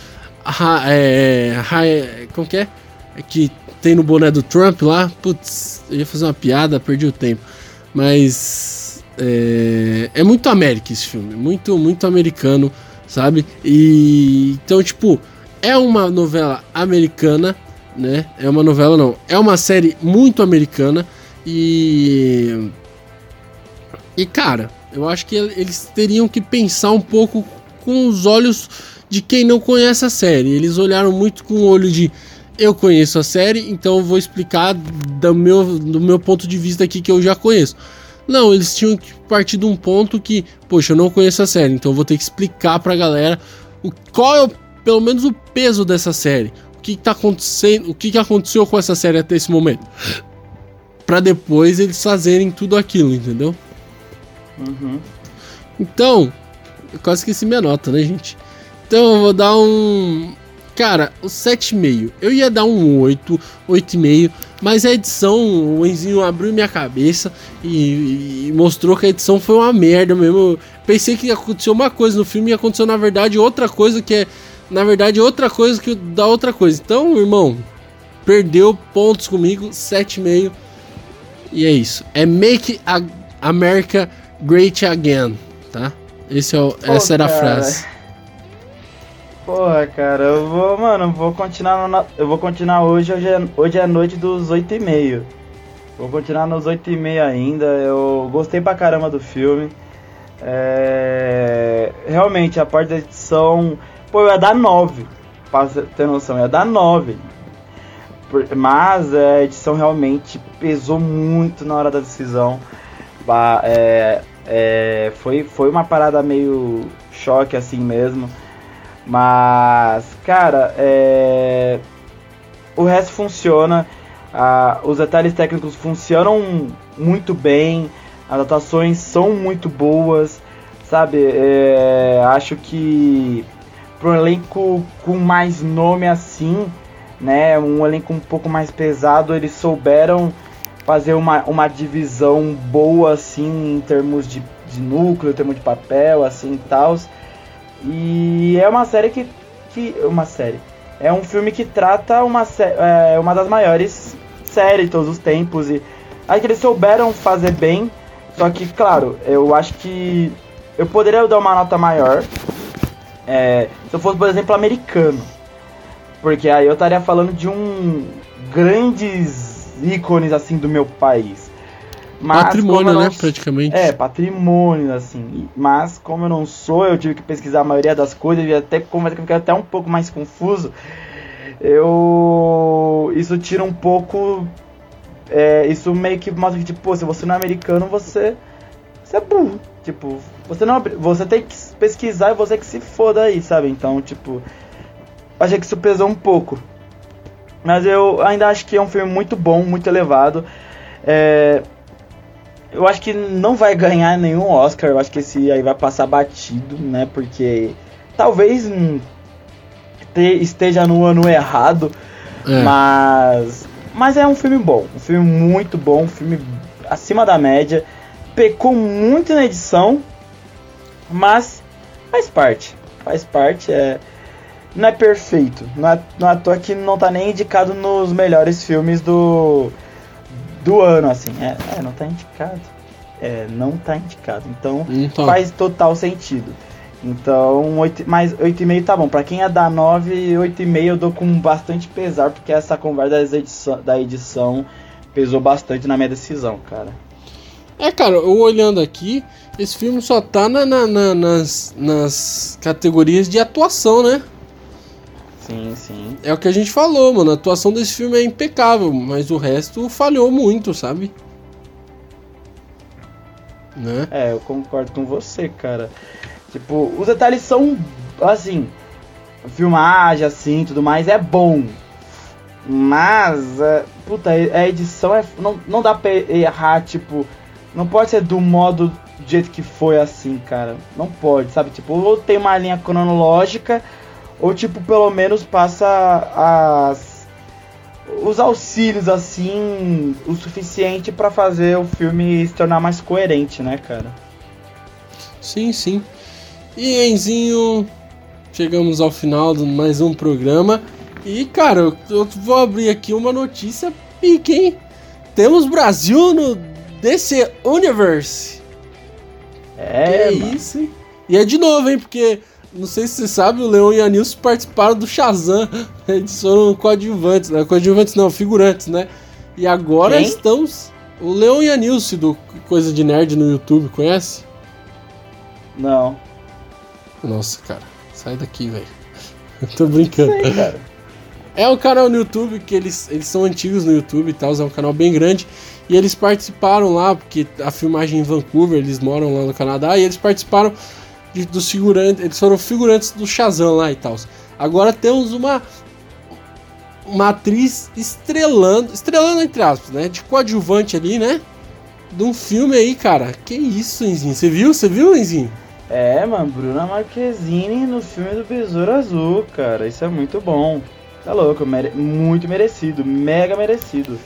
É, é, como que é? é? Que tem no boné do Trump lá. Putz, eu ia fazer uma piada, perdi o tempo. Mas é, é muito América esse filme, muito, muito americano, sabe? E então, tipo, é uma novela americana, né? É uma novela, não, é uma série muito americana e. E cara, eu acho que eles teriam que pensar um pouco com os olhos de quem não conhece a série. Eles olharam muito com o olho de eu conheço a série, então eu vou explicar do meu, do meu ponto de vista aqui que eu já conheço. Não, eles tinham que partir de um ponto que, poxa, eu não conheço a série, então eu vou ter que explicar pra galera o, qual é o, pelo menos o peso dessa série. O que, que tá acontecendo, o que, que aconteceu com essa série até esse momento para depois eles fazerem tudo aquilo, entendeu? Uhum. Então, eu quase esqueci minha nota, né, gente? Então eu vou dar um. Cara, o 7,5. Eu ia dar um 8, 8,5. Mas a edição, o Enzinho abriu minha cabeça e, e, mostrou que a edição foi uma merda mesmo. Eu pensei que aconteceu uma coisa no filme e aconteceu na verdade outra coisa que é. Na verdade, outra coisa que dá outra coisa. Então, irmão, perdeu pontos comigo, 7,5 e é isso. É Make America Great Again, tá? Esse é o, Pô, essa era a frase. Porra, cara, eu vou, mano, vou continuar no, eu vou continuar hoje, hoje é, hoje é noite dos 8 e meio. Vou continuar nos 8 e meio ainda, eu gostei pra caramba do filme. É, realmente, a parte da edição, pô, eu ia dar 9. pra ter noção, ia dar 9. Mas a edição realmente pesou muito na hora da decisão. É, é, foi, foi uma parada meio choque assim mesmo. Mas, cara, é, o resto funciona. Os detalhes técnicos funcionam muito bem. As atuações são muito boas. Sabe, é, acho que para um elenco com mais nome assim, né, um elenco um pouco mais pesado, eles souberam fazer uma, uma divisão boa assim em termos de, de núcleo, em termos de papel, assim e tal. E é uma série que, que. Uma série. É um filme que trata uma, é, uma das maiores séries de todos os tempos. E acho que eles souberam fazer bem. Só que, claro, eu acho que eu poderia dar uma nota maior. É, se eu fosse, por exemplo, americano. Porque aí eu estaria falando de um grandes ícones assim do meu país. Mas, patrimônio, não, né, praticamente. É, patrimônio, assim. Mas como eu não sou, eu tive que pesquisar a maioria das coisas e até começa a ficar até um pouco mais confuso. Eu. Isso tira um pouco. É, isso meio que mostra que, tipo, pô, se você não é americano, você. Você é burro. Tipo, você não. Você tem que pesquisar e você que se foda aí, sabe? Então, tipo. Achei que isso pesou um pouco. Mas eu ainda acho que é um filme muito bom, muito elevado. É, eu acho que não vai ganhar nenhum Oscar. Eu acho que esse aí vai passar batido, né? Porque talvez esteja no ano errado. É. Mas. Mas é um filme bom. Um filme muito bom. Um filme acima da média. Pecou muito na edição. Mas faz parte. Faz parte. É, não é perfeito. Não é, não é à toa que não tá nem indicado nos melhores filmes do do ano, assim. É, é não tá indicado. É, não tá indicado. Então, então. faz total sentido. Então, 8, mais 8,5 tá bom. Pra quem é da 9, 8,5 eu dou com bastante pesar, porque essa conversa da edição, da edição pesou bastante na minha decisão, cara. É, cara, eu olhando aqui, esse filme só tá na, na, na, nas, nas categorias de atuação, né? Sim, sim. É o que a gente falou, mano. A atuação desse filme é impecável, mas o resto falhou muito, sabe? Né? É, eu concordo com você, cara. Tipo, os detalhes são assim, filmagem assim, tudo mais é bom. Mas, é, puta, a edição é não, não dá pra errar, tipo, não pode ser do modo do jeito que foi assim, cara. Não pode, sabe? Tipo, ou tem uma linha cronológica ou tipo, pelo menos passa as os auxílios assim o suficiente para fazer o filme se tornar mais coerente, né, cara? Sim, sim. E Enzinho, chegamos ao final de mais um programa. E cara, eu, eu vou abrir aqui uma notícia pique, hein? Temos Brasil no DC Universe. É, que mano. isso, hein? E é de novo, hein? Porque não sei se você sabe, o Leon e a Nilson participaram do Shazam. Eles foram coadjuvantes, né? Coadjuvantes não, figurantes, né? E agora Quem? estamos. O Leon e a Nilce do Coisa de Nerd no YouTube, conhece? Não. Nossa, cara, sai daqui, velho. Tô brincando. Sei, cara. É um canal no YouTube que eles, eles são antigos no YouTube e tal, é um canal bem grande. E eles participaram lá, porque a filmagem em Vancouver, eles moram lá no Canadá, e eles participaram de, dos figurantes. Eles foram figurantes do Shazam lá e tal. Agora temos uma. Uma atriz estrelando. Estrelando entre aspas, né? De coadjuvante ali, né? De um filme aí, cara. Que isso, Enzinho? Você viu? Você viu, Enzinho? É, mano, Bruna Marquezine no filme do Besouro Azul, cara. Isso é muito bom. Tá louco, mere muito merecido, mega merecido.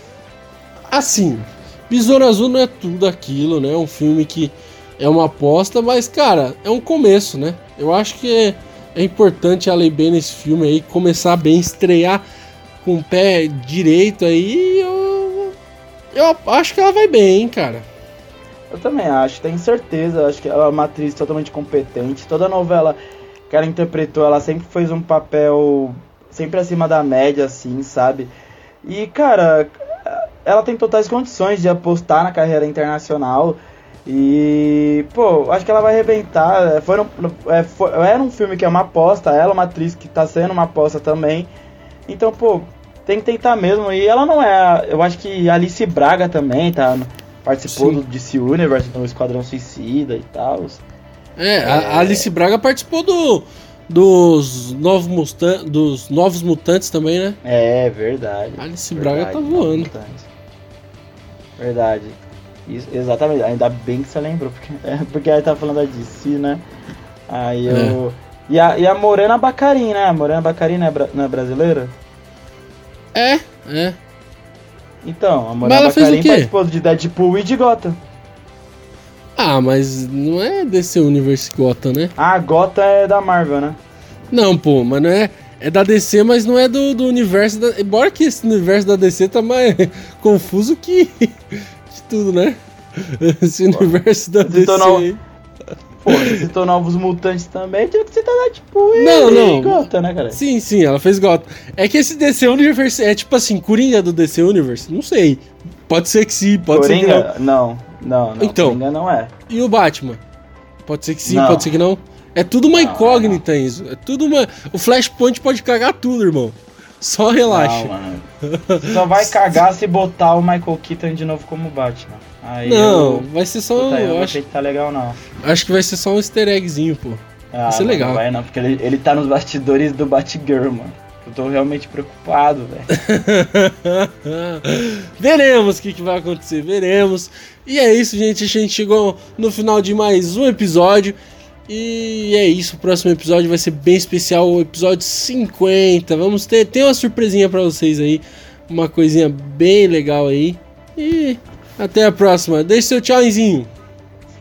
Assim, Besouro Azul não é tudo aquilo, né? É um filme que é uma aposta, mas, cara, é um começo, né? Eu acho que é, importante ela ir bem nesse filme aí, começar bem, estrear com o pé direito aí. Eu, eu acho que ela vai bem, hein, cara. Eu também acho, tenho certeza. Acho que ela é uma atriz totalmente competente. Toda novela que ela interpretou, ela sempre fez um papel sempre acima da média, assim, sabe? E, cara, ela tem totais condições de apostar na carreira internacional. E, pô, acho que ela vai arrebentar. Foi, um, é, foi, era um filme que é uma aposta, ela é uma atriz que tá sendo uma aposta também. Então, pô, tem que tentar mesmo. E ela não é. Eu acho que Alice Braga também tá. Participou Sim. do DC Universe, do Esquadrão Suicida e tal. É, é, a Alice Braga participou do. Dos novos, Mustan dos novos mutantes também, né? É, verdade. Alice verdade, Braga tá voando. Verdade. Isso, exatamente, ainda bem que você lembrou, porque, é, porque aí tá falando da DC, né? Aí eu. É. E, a, e a Morena Bacarin, né? A Morena Bacarin não é, bra não é brasileira? É, é. Então, a Morena Bacarin participou de Deadpool e de Gotham. Ah, mas não é DC Universe Gotham, né? Ah, Gotham é da Marvel, né? Não, pô, mas não é. É da DC, mas não é do, do universo da. Embora que esse universo da DC tá mais confuso que tudo, né? Esse universo da DC aí. Pô, citou novos mutantes também, tive que citar tipo não, não. Gota, né, cara? Sim, sim, ela fez Gota. É que esse DC Universe é tipo assim, Coringa do DC Universe? Não sei. Pode ser que sim, pode Coringa? ser que não. Não, não, não. Então, Coringa não é. E o Batman? Pode ser que sim, não. pode ser que não. É tudo uma não, incógnita não. isso. É tudo uma. O Flashpoint pode cagar tudo, irmão. Só relaxa. Não, mano. Só vai cagar se botar o Michael Keaton de novo como Batman. Aí não, eu... vai ser só. Puta, eu acho que tá legal, não. Acho que vai ser só um easter eggzinho, pô. Ah, vai ser legal. Não vai não, porque ele, ele tá nos bastidores do Batgirl, mano. Eu tô realmente preocupado, velho. veremos o que, que vai acontecer, veremos. E é isso, gente. A gente chegou no final de mais um episódio. E é isso, o próximo episódio vai ser bem especial, o episódio 50. Vamos ter, tem uma surpresinha para vocês aí, uma coisinha bem legal aí. E até a próxima. Deixe seu tchauzinho.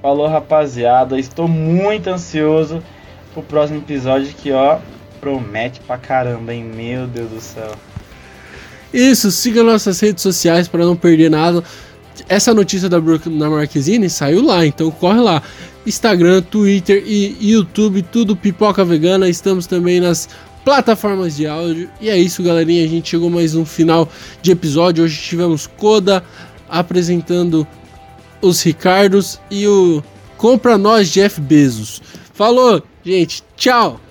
Falou, rapaziada. Estou muito ansioso pro próximo episódio que, ó, promete pra caramba, hein? Meu Deus do céu. Isso, siga nossas redes sociais para não perder nada. Essa notícia da Brooklyn Marquezine saiu lá, então corre lá. Instagram, Twitter e YouTube, tudo Pipoca Vegana. Estamos também nas plataformas de áudio. E é isso, galerinha. A gente chegou mais um final de episódio. Hoje tivemos Coda apresentando os Ricardos e o Compra Nós Jeff Bezos. Falou, gente. Tchau.